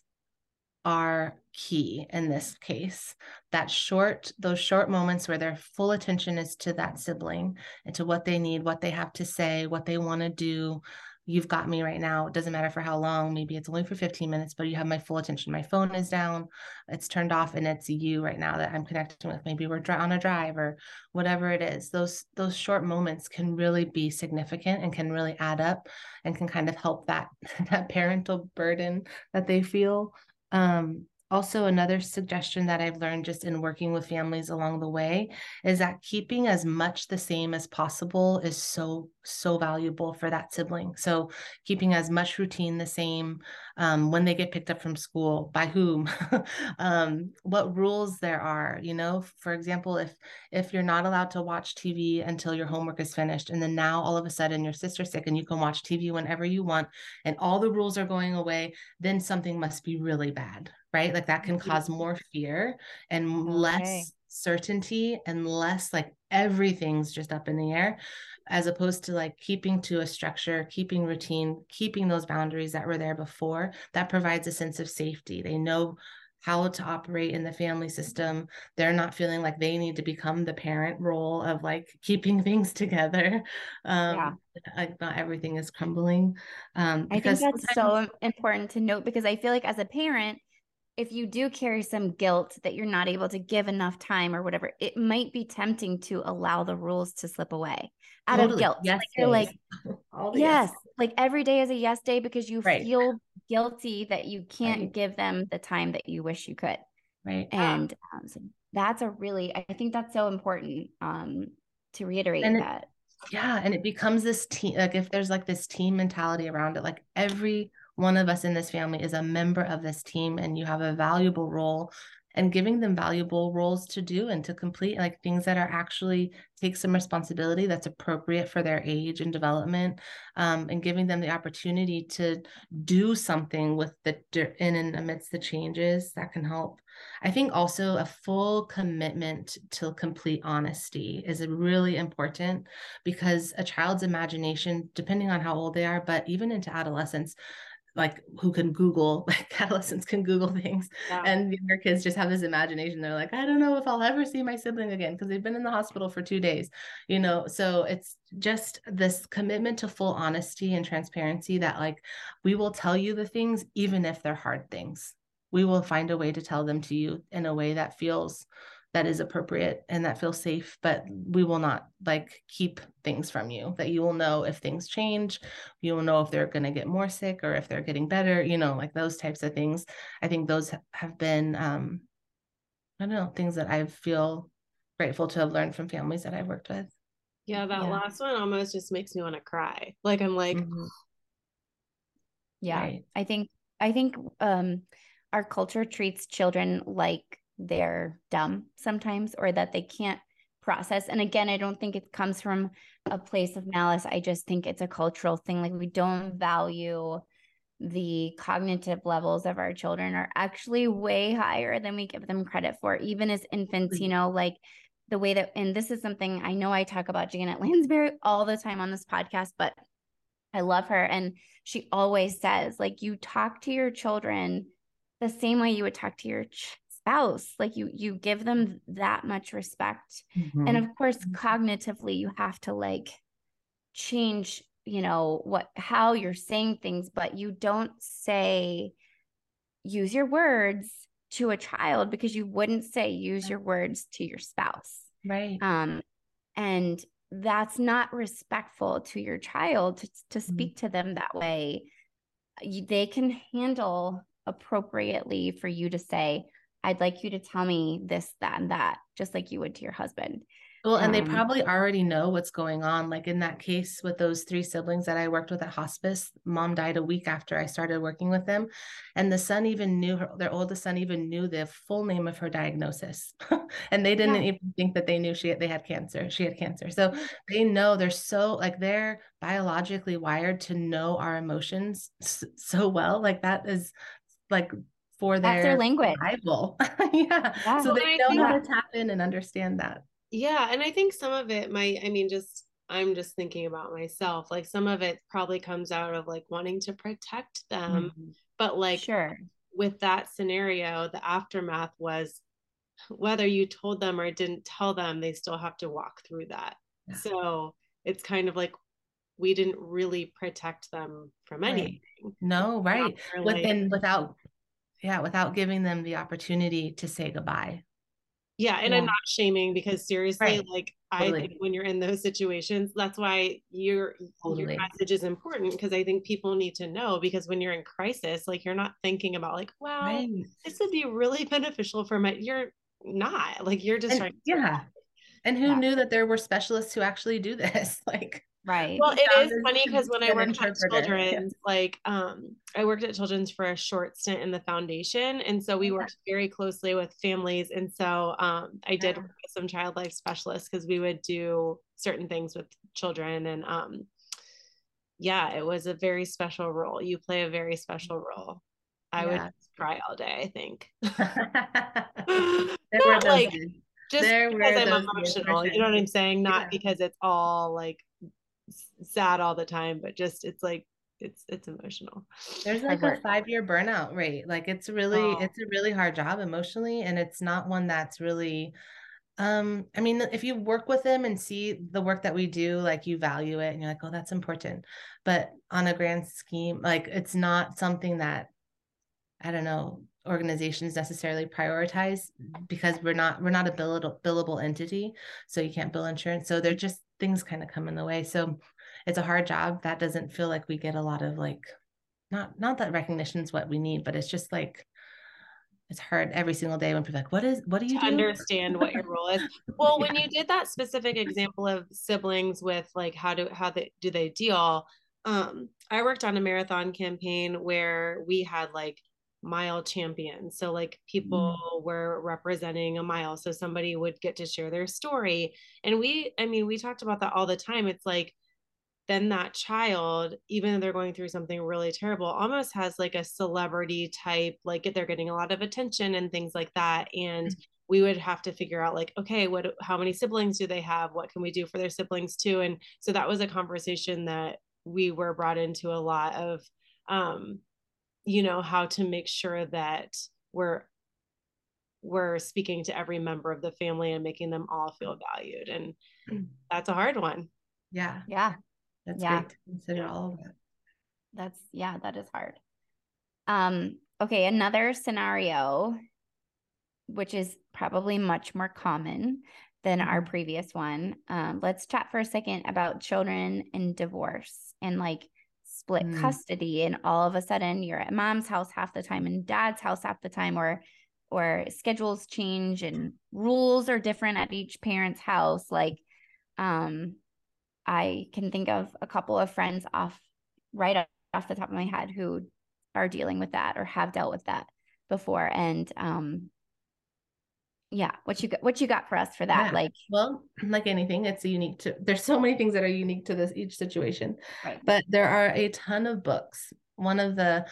are key in this case. That short those short moments where their full attention is to that sibling and to what they need what they have to say what they want to do you've got me right now. It doesn't matter for how long. Maybe it's only for 15 minutes, but you have my full attention. My phone is down, it's turned off, and it's you right now that I'm connecting with. Maybe we're on a drive or whatever it is. Those those short moments can really be significant and can really add up and can kind of help that that parental burden that they feel. Um, also, another suggestion that I've learned just in working with families along the way is that keeping as much the same as possible is so, so valuable for that sibling. So, keeping as much routine the same um, when they get picked up from school, by whom, um, what rules there are. You know, for example, if if you're not allowed to watch TV until your homework is finished, and then now all of a sudden your sister's sick and you can watch TV whenever you want, and all the rules are going away, then something must be really bad, right? Like that can mm-hmm. cause more fear and okay. less certainty and less like everything's just up in the air as opposed to like keeping to a structure, keeping routine, keeping those boundaries that were there before. That provides a sense of safety. They know how to operate in the family system. They're not feeling like they need to become the parent role of like keeping things together. Um, yeah. Like not everything is crumbling. Um, I think that's so important to note because I feel like as a parent, if you do carry some guilt that you're not able to give enough time or whatever, it might be tempting to allow the rules to slip away out totally. of guilt. Yes, like you're like, yes, yes, like every day is a yes day because you right. feel guilty that you can't right. give them the time that you wish you could. Right. And um, so that's a really, I think that's so important um, to reiterate and that. It, yeah and it becomes this team like if there's like this team mentality around it like every one of us in this family is a member of this team and you have a valuable role and giving them valuable roles to do and to complete like things that are actually take some responsibility that's appropriate for their age and development um, and giving them the opportunity to do something with the in and amidst the changes that can help. I think also a full commitment to complete honesty is really important because a child's imagination depending on how old they are but even into adolescence like who can Google, like adolescents can Google things, yeah. and younger kids just have this imagination. They're like, I don't know if I'll ever see my sibling again because they've been in the hospital for two days, you know. So it's just this commitment to full honesty and transparency that like we will tell you the things even if they're hard things. We will find a way to tell them to you in a way that feels that is appropriate and that feels safe but we will not like keep things from you that you will know if things change you will know if they're going to get more sick or if they're getting better you know like those types of things i think those have been um i don't know things that i feel grateful to have learned from families that i've worked with yeah that yeah. last one almost just makes me want to cry like i'm like mm-hmm. yeah right. i think i think um our culture treats children like they're dumb sometimes or that they can't process. And again, I don't think it comes from a place of malice. I just think it's a cultural thing. Like we don't value the cognitive levels of our children are actually way higher than we give them credit for, even as infants, you know, like the way that, and this is something I know I talk about Janet Lansbury all the time on this podcast, but I love her. And she always says, like, you talk to your children the same way you would talk to your ch- spouse like you you give them that much respect mm-hmm. and of course mm-hmm. cognitively you have to like change you know what how you're saying things but you don't say use your words to a child because you wouldn't say use your words to your spouse right um and that's not respectful to your child to, to mm-hmm. speak mm-hmm. to them that way you, they can handle appropriately for you to say I'd like you to tell me this, that, and that, just like you would to your husband. Well, and um, they probably already know what's going on. Like in that case with those three siblings that I worked with at hospice, mom died a week after I started working with them. And the son even knew her, their oldest son even knew the full name of her diagnosis. and they didn't yeah. even think that they knew she they had cancer. She had cancer. So they know they're so like they're biologically wired to know our emotions so well. Like that is like for their, That's their language. yeah. yeah. So they know how to tap in and understand that. Yeah. And I think some of it might, I mean, just I'm just thinking about myself. Like some of it probably comes out of like wanting to protect them. Mm-hmm. But like sure with that scenario, the aftermath was whether you told them or didn't tell them, they still have to walk through that. Yeah. So it's kind of like we didn't really protect them from anything. Right. No, right. Within without yeah without giving them the opportunity to say goodbye yeah and yeah. i'm not shaming because seriously right. like totally. i think when you're in those situations that's why your totally. your message is important because i think people need to know because when you're in crisis like you're not thinking about like wow right. this would be really beneficial for my you're not like you're just and, trying yeah and who yeah. knew that there were specialists who actually do this like Right. Well, it is funny because when I worked at children's, like um, I worked at children's for a short stint in the foundation, and so we worked very closely with families. And so um, I did work with some child life specialists because we would do certain things with children, and um, yeah, it was a very special role. You play a very special role. I yeah. would cry all day. I think. Not like just because I'm emotional. You know what I'm saying? Not yeah. because it's all like sad all the time, but just it's like it's it's emotional. There's like a five year burnout rate. Like it's really oh. it's a really hard job emotionally, and it's not one that's really um i mean if you work with them and see the work that we do like you value it and you're like oh that's important but on a grand scheme like it's not something that i don't know organizations necessarily prioritize because we're not we're not a billable, billable entity so you can't bill insurance so they're just things kind of come in the way. So it's a hard job. That doesn't feel like we get a lot of like not not that recognition is what we need, but it's just like it's hard every single day when people like, what is, what do you to do? understand what your role is. Well, yeah. when you did that specific example of siblings with like, how do, how they, do they deal? Um, I worked on a marathon campaign where we had like mile champions. So like people mm. were representing a mile. So somebody would get to share their story. And we, I mean, we talked about that all the time. It's like, then that child, even though they're going through something really terrible, almost has like a celebrity type, like they're getting a lot of attention and things like that. And mm-hmm. we would have to figure out like, okay, what how many siblings do they have? What can we do for their siblings too? And so that was a conversation that we were brought into a lot of um, you know, how to make sure that we're we're speaking to every member of the family and making them all feel valued. And mm. that's a hard one. Yeah. Yeah. That's yeah. great to consider all of that. That's yeah, that is hard. Um, okay, another scenario, which is probably much more common than our mm-hmm. previous one. Um, let's chat for a second about children and divorce and like split mm. custody, and all of a sudden you're at mom's house half the time and dad's house half the time, or or schedules change and rules are different at each parent's house. Like, um, I can think of a couple of friends off right off the top of my head who are dealing with that or have dealt with that before. And um yeah, what you got what you got for us for that? Yeah. Like well, like anything, it's unique to there's so many things that are unique to this each situation. Right. But there are a ton of books. One of the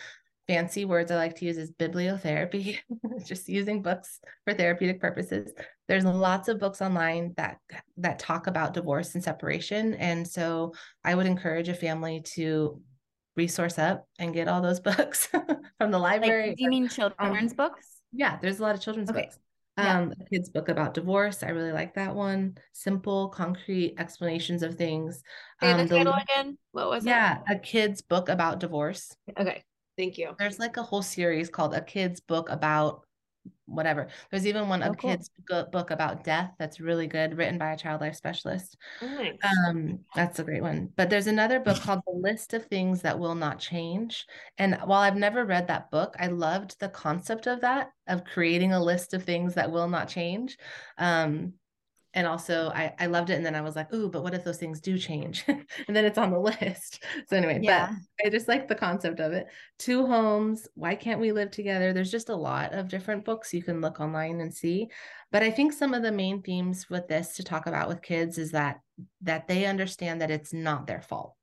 fancy words I like to use is bibliotherapy, just using books for therapeutic purposes. There's lots of books online that that talk about divorce and separation, and so I would encourage a family to resource up and get all those books from the library. Like, do you mean children's um, books? Yeah, there's a lot of children's okay. books. Yeah. Um, a kid's book about divorce. I really like that one. Simple, concrete explanations of things. Say um, the title the, again. What was yeah, it? Yeah, a kid's book about divorce. Okay. Thank you. There's like a whole series called A Kid's Book About whatever. There's even one oh, a cool. kid's book about death that's really good, written by a child life specialist. Nice. Um, that's a great one. But there's another book called The List of Things That Will Not Change. And while I've never read that book, I loved the concept of that, of creating a list of things that will not change. Um, and also I, I loved it and then i was like ooh but what if those things do change? And then it's on the list. So anyway yeah. but i just like the concept of it. Two homes why can't we live together? There's just a lot of different books you can look online and see but i think some of the main themes with this to talk about with kids is that that they understand that it's not their fault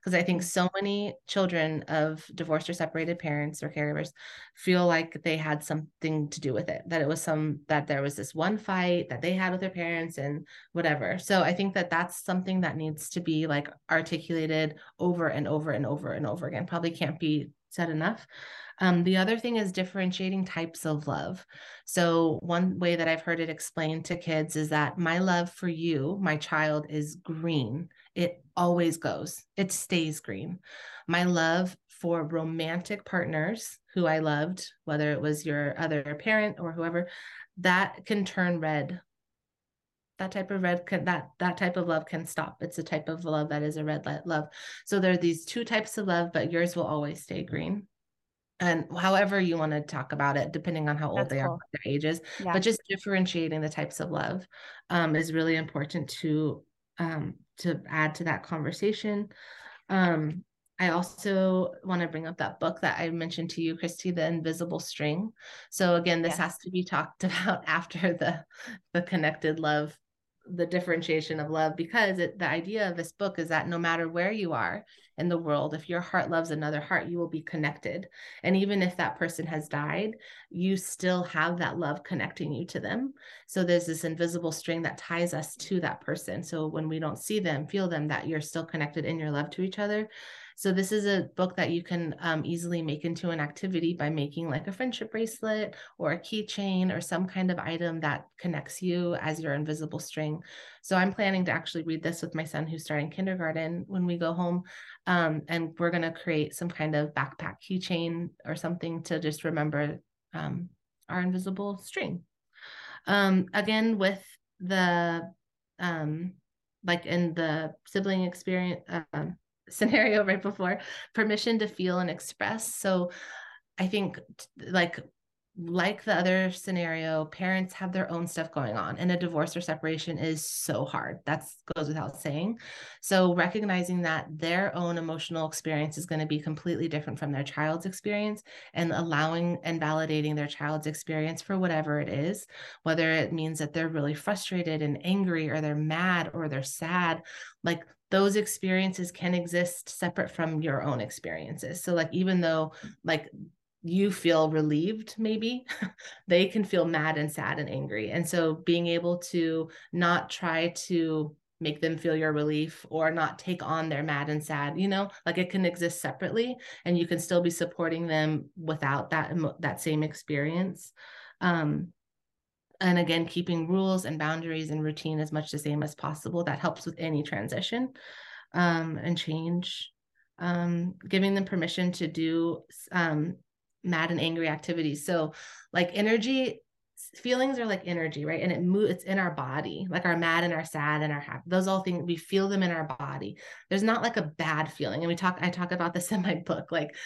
because I think so many children of divorced or separated parents or caregivers feel like they had something to do with it, that it was some, that there was this one fight that they had with their parents and whatever. So I think that that's something that needs to be like articulated over and over and over and over again. Probably can't be said enough. Um, the other thing is differentiating types of love. So, one way that I've heard it explained to kids is that my love for you, my child, is green it always goes, it stays green. My love for romantic partners who I loved, whether it was your other parent or whoever, that can turn red. That type of red can that that type of love can stop. It's a type of love that is a red light love. So there are these two types of love, but yours will always stay green and however you want to talk about it depending on how old That's they cool. are their ages yeah. but just differentiating the types of love um, is really important to um, to add to that conversation. Um, I also want to bring up that book that I mentioned to you, Christy, The Invisible String. So again, this yes. has to be talked about after the the connected love the differentiation of love because it, the idea of this book is that no matter where you are in the world if your heart loves another heart you will be connected. And even if that person has died you still have that love connecting you to them. So there's this invisible string that ties us to that person. So when we don't see them feel them that you're still connected in your love to each other so this is a book that you can um, easily make into an activity by making like a friendship bracelet or a keychain or some kind of item that connects you as your invisible string. So I'm planning to actually read this with my son who's starting kindergarten when we go home. Um, and we're going to create some kind of backpack keychain or something to just remember um, our invisible string. Um, again, with the um, like in the sibling experience, um, scenario right before permission to feel and express so i think like like the other scenario, parents have their own stuff going on, and a divorce or separation is so hard. That goes without saying. So, recognizing that their own emotional experience is going to be completely different from their child's experience, and allowing and validating their child's experience for whatever it is, whether it means that they're really frustrated and angry, or they're mad, or they're sad, like those experiences can exist separate from your own experiences. So, like, even though, like, you feel relieved maybe they can feel mad and sad and angry and so being able to not try to make them feel your relief or not take on their mad and sad you know like it can exist separately and you can still be supporting them without that that same experience um and again keeping rules and boundaries and routine as much the same as possible that helps with any transition um and change um giving them permission to do um mad and angry activities. So like energy feelings are like energy, right? And it moves it's in our body, like our mad and our sad and our happy. Those all things we feel them in our body. There's not like a bad feeling. And we talk, I talk about this in my book. Like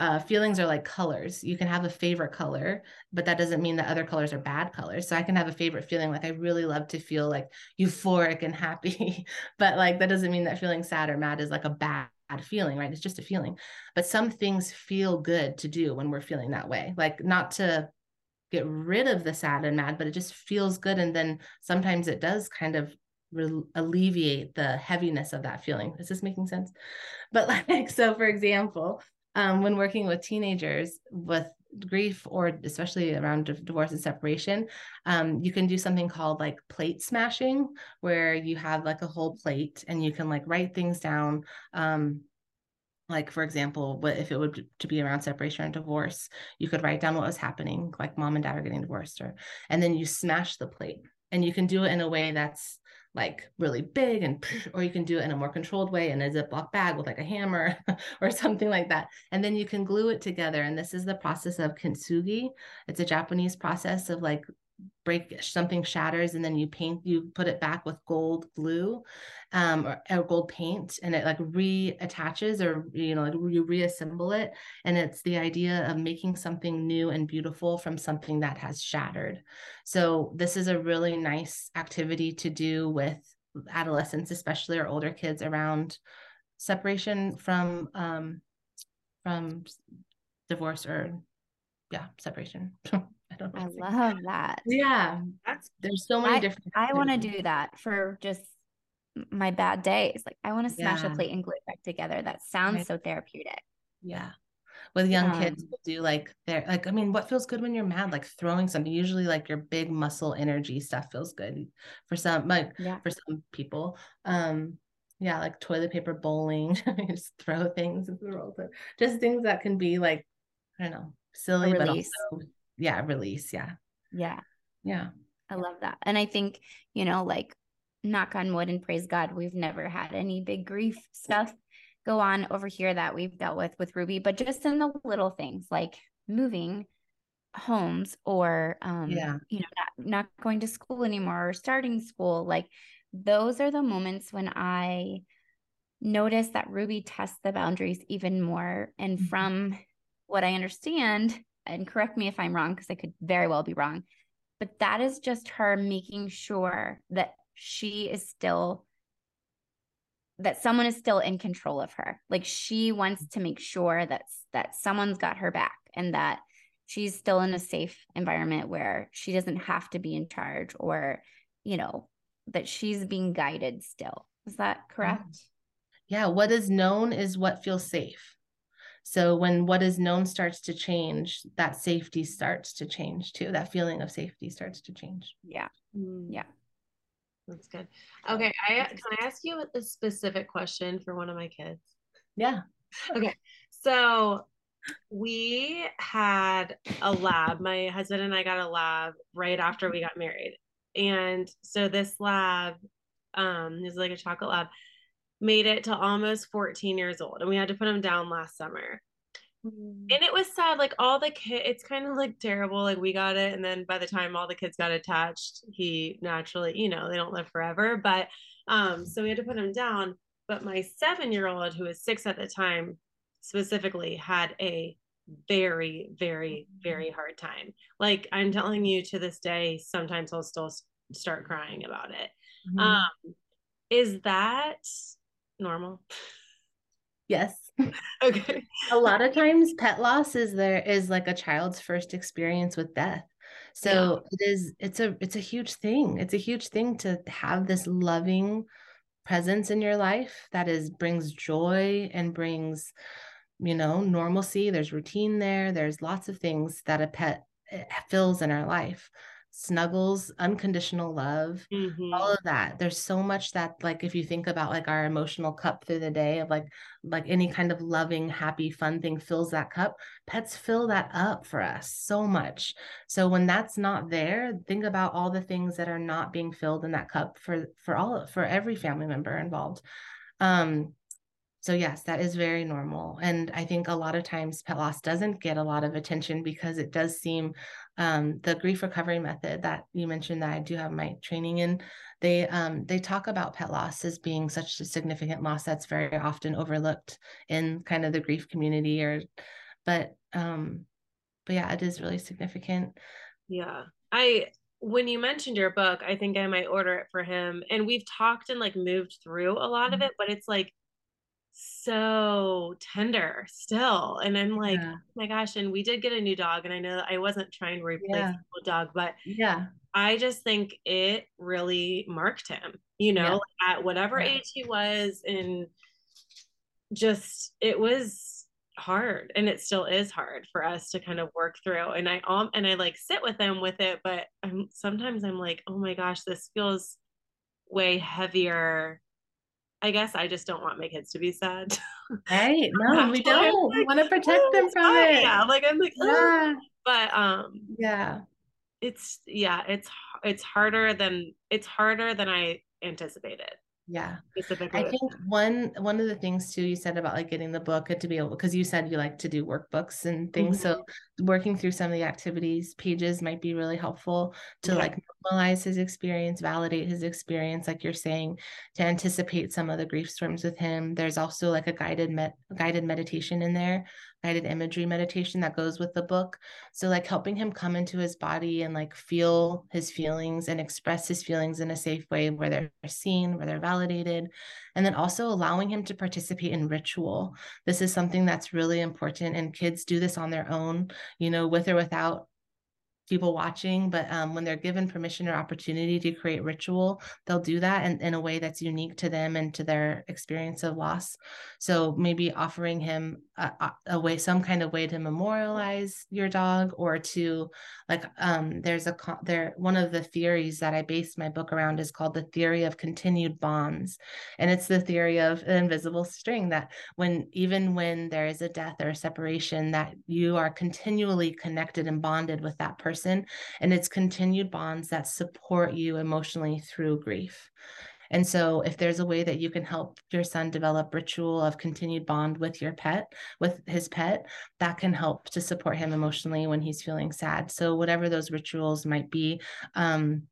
uh, feelings are like colors. You can have a favorite color, but that doesn't mean that other colors are bad colors. So I can have a favorite feeling, like I really love to feel like euphoric and happy, but like that doesn't mean that feeling sad or mad is like a bad feeling, right? It's just a feeling. But some things feel good to do when we're feeling that way. Like not to get rid of the sad and mad, but it just feels good. And then sometimes it does kind of re- alleviate the heaviness of that feeling. Is this making sense? But like, so for example, um, when working with teenagers with grief or especially around divorce and separation um, you can do something called like plate smashing where you have like a whole plate and you can like write things down. Um, like for example what if it would to be around separation or divorce you could write down what was happening like mom and dad are getting divorced or and then you smash the plate. And you can do it in a way that's like really big and or you can do it in a more controlled way in a ziploc bag with like a hammer or something like that. And then you can glue it together and this is the process of kintsugi. It's a japanese process of like break something shatters and then you paint you put it back with gold glue um or, or, gold paint and it like reattaches or you know like you reassemble it. And it's the idea of making something new and beautiful from something that has shattered. So this is a really nice activity to do with adolescents especially or older kids around separation from um from divorce or yeah separation I don't know. I love that. Yeah. That's there's so many I, different I want to do that for just my bad days. Like I want to smash yeah. a plate and glue it back together. That sounds right. so therapeutic. Yeah. With young um, kids, we'll do like they're like, I mean, what feels good when you're mad? Like throwing something. Usually, like your big muscle energy stuff feels good for some, like yeah. for some people. Um, yeah, like toilet paper bowling, just throw things into the roll. Just things that can be like, I don't know, silly, but also yeah release yeah yeah yeah i love that and i think you know like knock on wood and praise god we've never had any big grief stuff go on over here that we've dealt with with ruby but just in the little things like moving homes or um yeah. you know not, not going to school anymore or starting school like those are the moments when i notice that ruby tests the boundaries even more and mm-hmm. from what i understand and correct me if I'm wrong, because I could very well be wrong, but that is just her making sure that she is still that someone is still in control of her. Like she wants to make sure that that someone's got her back and that she's still in a safe environment where she doesn't have to be in charge or, you know, that she's being guided still. Is that correct? Yeah, what is known is what feels safe. So when what is known starts to change, that safety starts to change too. That feeling of safety starts to change. Yeah. Mm. Yeah. That's good. Okay. I can I ask you a specific question for one of my kids? Yeah. Okay. So we had a lab. My husband and I got a lab right after we got married. And so this lab um is like a chocolate lab made it to almost 14 years old and we had to put him down last summer mm-hmm. and it was sad like all the kids it's kind of like terrible like we got it and then by the time all the kids got attached he naturally you know they don't live forever but um so we had to put him down but my seven year old who was six at the time specifically had a very, very, very mm-hmm. hard time. Like I'm telling you to this day, sometimes I'll still start crying about it. Mm-hmm. Um, is that normal? Yes. okay. A lot of times pet loss is there is like a child's first experience with death. So yeah. it is it's a it's a huge thing. It's a huge thing to have this loving presence in your life that is brings joy and brings you know normalcy there's routine there there's lots of things that a pet eh, fills in our life snuggles unconditional love mm-hmm. all of that. There's so much that like if you think about like our emotional cup through the day of like like any kind of loving happy fun thing fills that cup pets fill that up for us so much. So when that's not there think about all the things that are not being filled in that cup for for all for every family member involved. Um so yes that is very normal and i think a lot of times pet loss doesn't get a lot of attention because it does seem um, the grief recovery method that you mentioned that i do have my training in they um, they talk about pet loss as being such a significant loss that's very often overlooked in kind of the grief community or but um but yeah it is really significant yeah i when you mentioned your book i think i might order it for him and we've talked and like moved through a lot mm-hmm. of it but it's like so tender still. And I'm like, yeah. oh my gosh. And we did get a new dog. And I know I wasn't trying to replace yeah. the dog, but yeah, I just think it really marked him, you know, yeah. at whatever age he was. And just, it was hard and it still is hard for us to kind of work through. And I, um, and I like sit with him with it, but I'm sometimes I'm like, oh my gosh, this feels way heavier I guess I just don't want my kids to be sad. Right. No, we don't. Like, we want to protect oh, them from it. Yeah. Like I'm like, yeah. But um yeah. It's yeah, it's it's harder than it's harder than I anticipated yeah i think one one of the things too you said about like getting the book to be able because you said you like to do workbooks and things mm-hmm. so working through some of the activities pages might be really helpful to yeah. like normalize his experience validate his experience like you're saying to anticipate some of the grief storms with him there's also like a guided met guided meditation in there guided imagery meditation that goes with the book. So, like helping him come into his body and like feel his feelings and express his feelings in a safe way where they're seen, where they're validated. And then also allowing him to participate in ritual. This is something that's really important. And kids do this on their own, you know, with or without people watching, but um, when they're given permission or opportunity to create ritual, they'll do that in, in a way that's unique to them and to their experience of loss. So maybe offering him a, a way, some kind of way to memorialize your dog or to like, um, there's a, there, one of the theories that I based my book around is called the theory of continued bonds. And it's the theory of an invisible string that when, even when there is a death or a separation, that you are continually connected and bonded with that person person and it's continued bonds that support you emotionally through grief. And so if there's a way that you can help your son develop ritual of continued bond with your pet with his pet that can help to support him emotionally when he's feeling sad. So whatever those rituals might be um,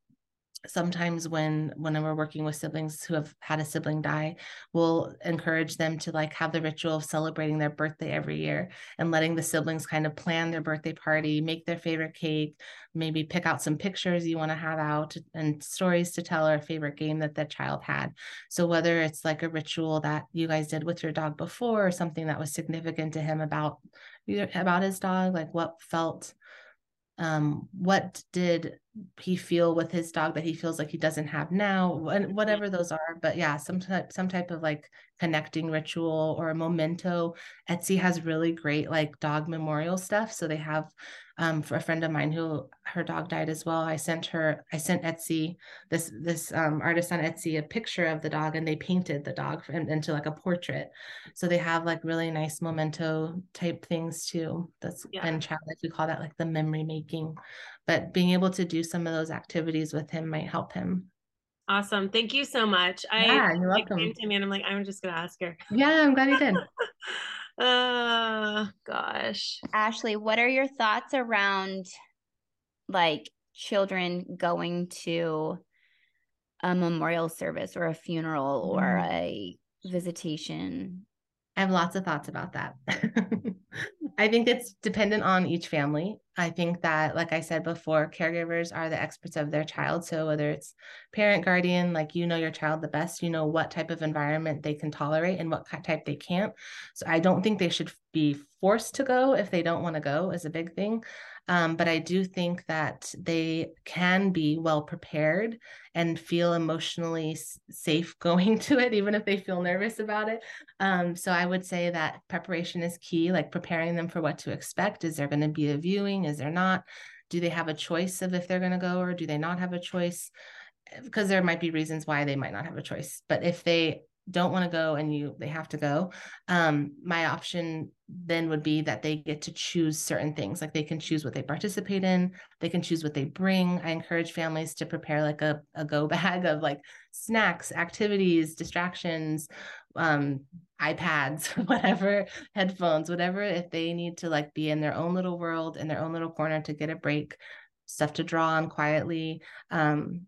sometimes when when we're working with siblings who have had a sibling die we'll encourage them to like have the ritual of celebrating their birthday every year and letting the siblings kind of plan their birthday party make their favorite cake maybe pick out some pictures you want to have out and stories to tell or a favorite game that the child had. So whether it's like a ritual that you guys did with your dog before or something that was significant to him about about his dog like what felt um, what did he feel with his dog that he feels like he doesn't have now? And whatever those are but yeah some type some type of like connecting ritual or a memento. Etsy has really great like dog memorial stuff so they have um, for a friend of mine who her dog died as well i sent her i sent etsy this this um, artist on etsy a picture of the dog and they painted the dog into like a portrait so they have like really nice memento type things too that's yeah. and child like we call that like the memory making but being able to do some of those activities with him might help him Awesome. Thank you so much. I yeah, you're welcome. came to me and I'm like, I'm just gonna ask her. Yeah, I'm glad you did. uh gosh. Ashley, what are your thoughts around like children going to a memorial service or a funeral mm. or a visitation? I have lots of thoughts about that. I think it's dependent on each family. I think that, like I said before, caregivers are the experts of their child. So whether it's parent, guardian, like you know your child the best, you know what type of environment they can tolerate and what type they can't. So I don't think they should be forced to go if they don't want to go is a big thing. Um, but I do think that they can be well prepared and feel emotionally safe going to it, even if they feel nervous about it. Um, so I would say that preparation is key, like preparing them for what to expect. Is there going to be a viewing? Is there not? Do they have a choice of if they're going to go or do they not have a choice? Because there might be reasons why they might not have a choice. But if they don't want to go and you they have to go. Um my option then would be that they get to choose certain things like they can choose what they participate in they can choose what they bring. I encourage families to prepare like a, a go bag of like snacks activities distractions um ipads whatever headphones whatever if they need to like be in their own little world in their own little corner to get a break stuff to draw on quietly um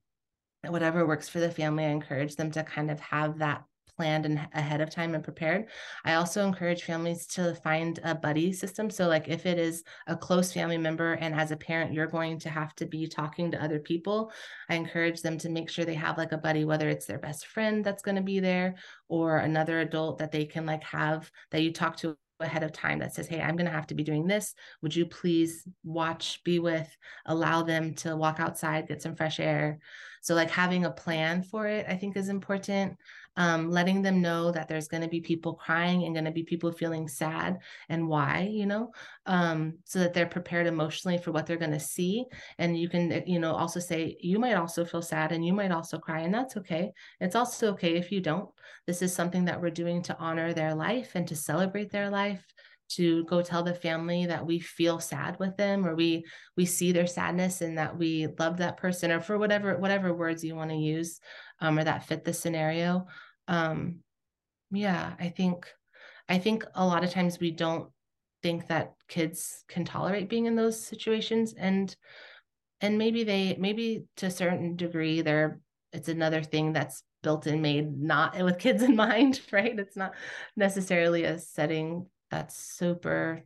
whatever works for the family i encourage them to kind of have that planned and ahead of time and prepared. I also encourage families to find a buddy system. So, like if it is a close family member and as a parent, you're going to have to be talking to other people, I encourage them to make sure they have like a buddy, whether it's their best friend that's going to be there or another adult that they can like have that you talk to ahead of time that says, Hey, I'm going to have to be doing this. Would you please watch, be with, allow them to walk outside, get some fresh air? So, like having a plan for it, I think is important um, letting them know that there's going to be people crying and going to be people feeling sad and why, you know, um, so that they're prepared emotionally for what they're going to see. And you can, you know, also say, you might also feel sad and you might also cry, and that's okay. It's also okay if you don't. This is something that we're doing to honor their life and to celebrate their life to go tell the family that we feel sad with them or we we see their sadness and that we love that person or for whatever whatever words you want to use um, or that fit the scenario um, yeah i think i think a lot of times we don't think that kids can tolerate being in those situations and and maybe they maybe to a certain degree they're it's another thing that's built and made not with kids in mind right it's not necessarily a setting that's super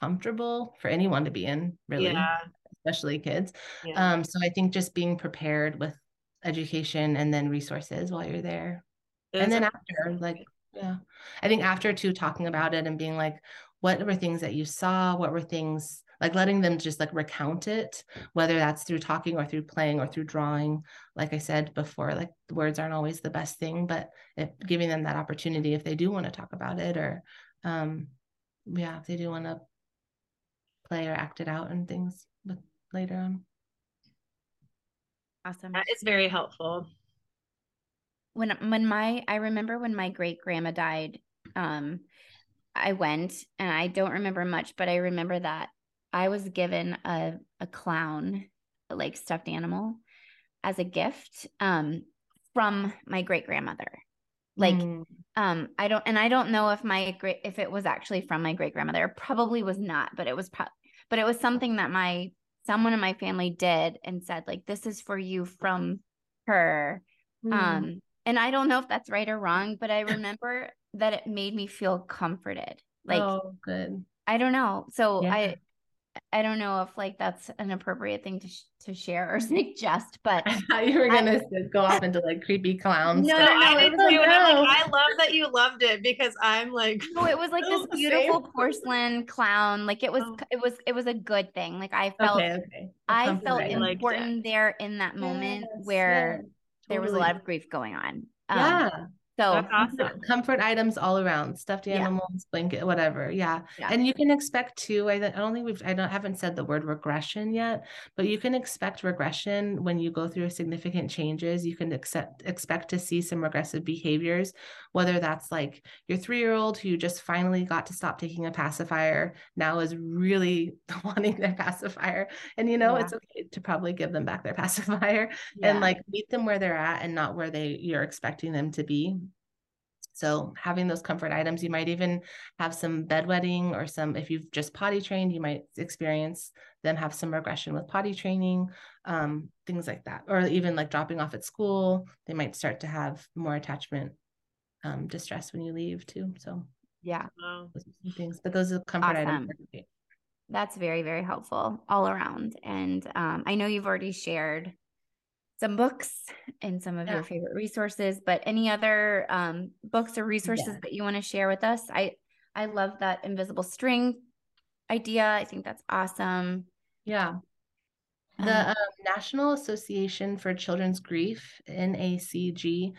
comfortable for anyone to be in really yeah. especially kids yeah. um so i think just being prepared with education and then resources while you're there and then after like yeah. I think after too talking about it and being like what were things that you saw? What were things like letting them just like recount it whether that's through talking or through playing or through drawing. Like i said before like words aren't always the best thing but if, giving them that opportunity if they do want to talk about it or um yeah if they do want to play or act it out and things but later on. Awesome. That is very helpful when when my I remember when my great grandma died, um, I went and I don't remember much, but I remember that I was given a a clown, like stuffed animal, as a gift um, from my great grandmother. Like, mm. um, I don't, and I don't know if my great if it was actually from my great grandmother. Probably was not, but it was, pro- but it was something that my someone in my family did and said like, "This is for you from her." Mm. Um, and I don't know if that's right or wrong, but I remember that it made me feel comforted. Like, oh, good. I don't know. So yeah. I, I don't know if like that's an appropriate thing to sh- to share or suggest, but I thought you were gonna I, go off into like creepy clowns. No, no, no, I did too. Like, like, I love that you loved it because I'm like, no, it was like this beautiful porcelain clown. Like it was, oh. it was, it was a good thing. Like I felt, okay, okay. I felt important there in that moment yes, where yes there was a lot of grief going on. Um, yeah. So That's awesome. comfort items all around, stuffed animals, yeah. blanket, whatever. Yeah. yeah. And you can expect too. I, I don't think we've I don't haven't said the word regression yet, but you can expect regression when you go through significant changes. You can accept expect to see some regressive behaviors, whether that's like your three-year-old who just finally got to stop taking a pacifier, now is really wanting their pacifier. And you know, yeah. it's okay to probably give them back their pacifier and like meet them where they're at and not where they you're expecting them to be so having those comfort items, you might even have some bedwetting or some, if you've just potty trained, you might experience them have some regression with potty training, um, things like that. Or even like dropping off at school, they might start to have more attachment um, distress when you leave too. So Yeah. Wow. Things, but those are comfort awesome. items. That's very, very helpful all around. And um, I know you've already shared some books and some of yeah. your favorite resources, but any other um, books or resources yeah. that you want to share with us? I I love that invisible string idea. I think that's awesome. Yeah. The um, National Association for Children's Grief, NACG,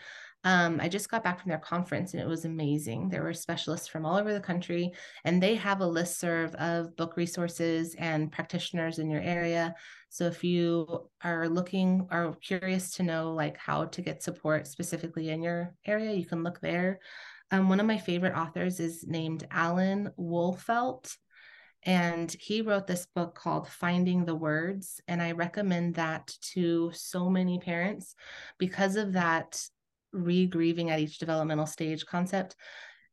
um, I just got back from their conference and it was amazing. There were specialists from all over the country, and they have a list serve of book resources and practitioners in your area. So if you are looking or curious to know like how to get support specifically in your area, you can look there. Um, one of my favorite authors is named Alan Wolfelt. And he wrote this book called Finding the Words. And I recommend that to so many parents because of that re-grieving at each developmental stage concept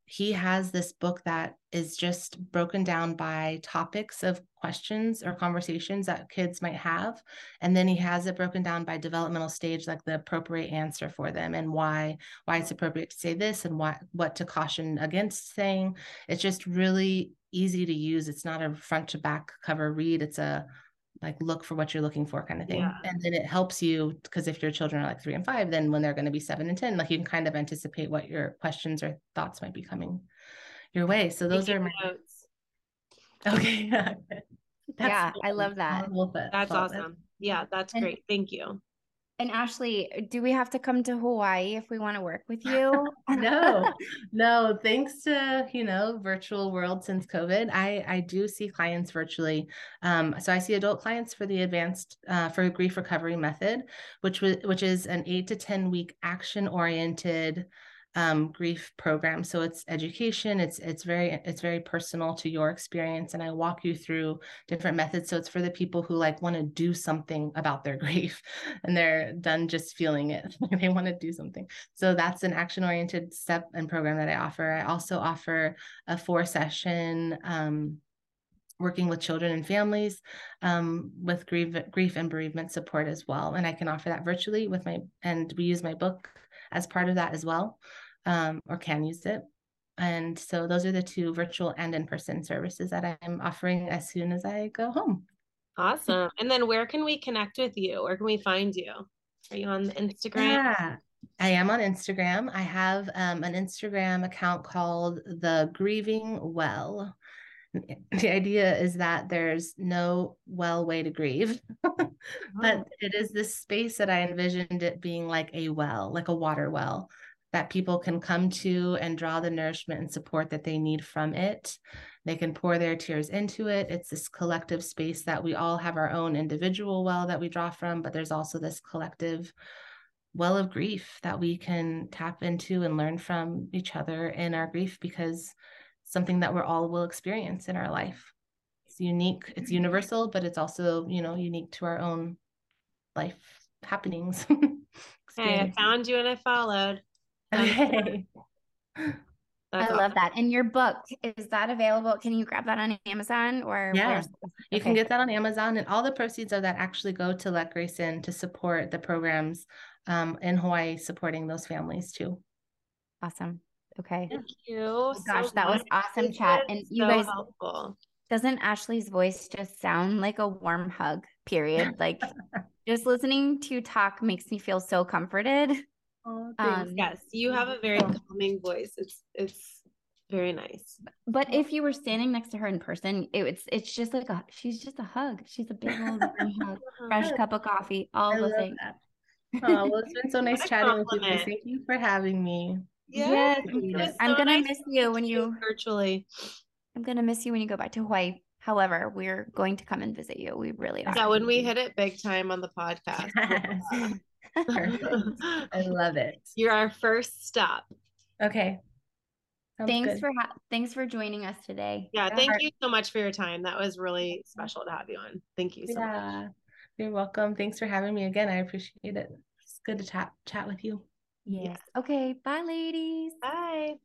he has this book that is just broken down by topics of questions or conversations that kids might have. And then he has it broken down by developmental stage like the appropriate answer for them and why why it's appropriate to say this and what what to caution against saying. It's just really easy to use. It's not a front to back cover read. It's a like look for what you're looking for kind of thing. Yeah. and then it helps you because if your children are like three and five then when they're going to be seven and ten like you can kind of anticipate what your questions or thoughts might be coming your way. So those are my notes. Okay. Yeah i love that. that's awesome. Yeah that's great. Thank you and Ashley, do we have to come to Hawaii if we want to work with you? no, no. Thanks to you know virtual world since COVID, I I do see clients virtually. Um, so I see adult clients for the advanced uh, for grief recovery method, which was which is an eight to ten week action oriented um, grief program. So it's education. It's it's very it's very personal to your experience, and I walk you through different methods. So it's for the people who like want to do something about their grief, and they're done just feeling it. they want to do something. So that's an action oriented step and program that I offer. I also offer a four session. Um, working with children and families um, with grief, grief and bereavement support as well. And I can offer that virtually with my, and we use my book as part of that as well um, or can use it. And so those are the two virtual and in person services that I'm offering as soon as I go home. Awesome. And then where can we connect with you? Where can we find you? Are you on Instagram? Yeah, I am on Instagram. I have um, an Instagram account called The Grieving Well. The idea is that there's no well way to grieve, but oh. it is this space that I envisioned it being like a well, like a water well that people can come to and draw the nourishment and support that they need from it. They can pour their tears into it. It's this collective space that we all have our own individual well that we draw from, but there's also this collective well of grief that we can tap into and learn from each other in our grief because something that we're all will experience in our life. It's unique, it's universal, but it's also, you know, unique to our own life happenings. hey, I found you and I followed. Okay. I awesome. love that. And your book, is that available? Can you grab that on Amazon or yeah, you can get that on Amazon and all the proceeds of that actually go to Let Grace In to support the programs um, in Hawaii supporting those families too. Awesome. Okay. Thank you. Oh, gosh, so that was awesome chat. And you so guys helpful. Doesn't Ashley's voice just sound like a warm hug? Period. Like just listening to talk makes me feel so comforted. Oh, um, yes, you have a very calming voice. It's it's very nice. But if you were standing next to her in person, it, it's it's just like a she's just a hug. She's a big old hug, fresh cup of coffee, all I the things. That. Oh, well, it's been so nice chatting with you. Thank you for having me. Yes, yes I'm gonna nice miss you when you virtually. I'm gonna miss you when you go back to Hawaii. However, we're going to come and visit you. We really are. Yeah, when we hit it big time on the podcast. I love it. You're our first stop. Okay. Sounds thanks good. for ha- thanks for joining us today. Yeah, thank you so much for your time. That was really special to have you on. Thank you so yeah, much. You're welcome. Thanks for having me again. I appreciate it. It's good to chat chat with you. Yes. Yeah. Okay. Bye, ladies. Bye.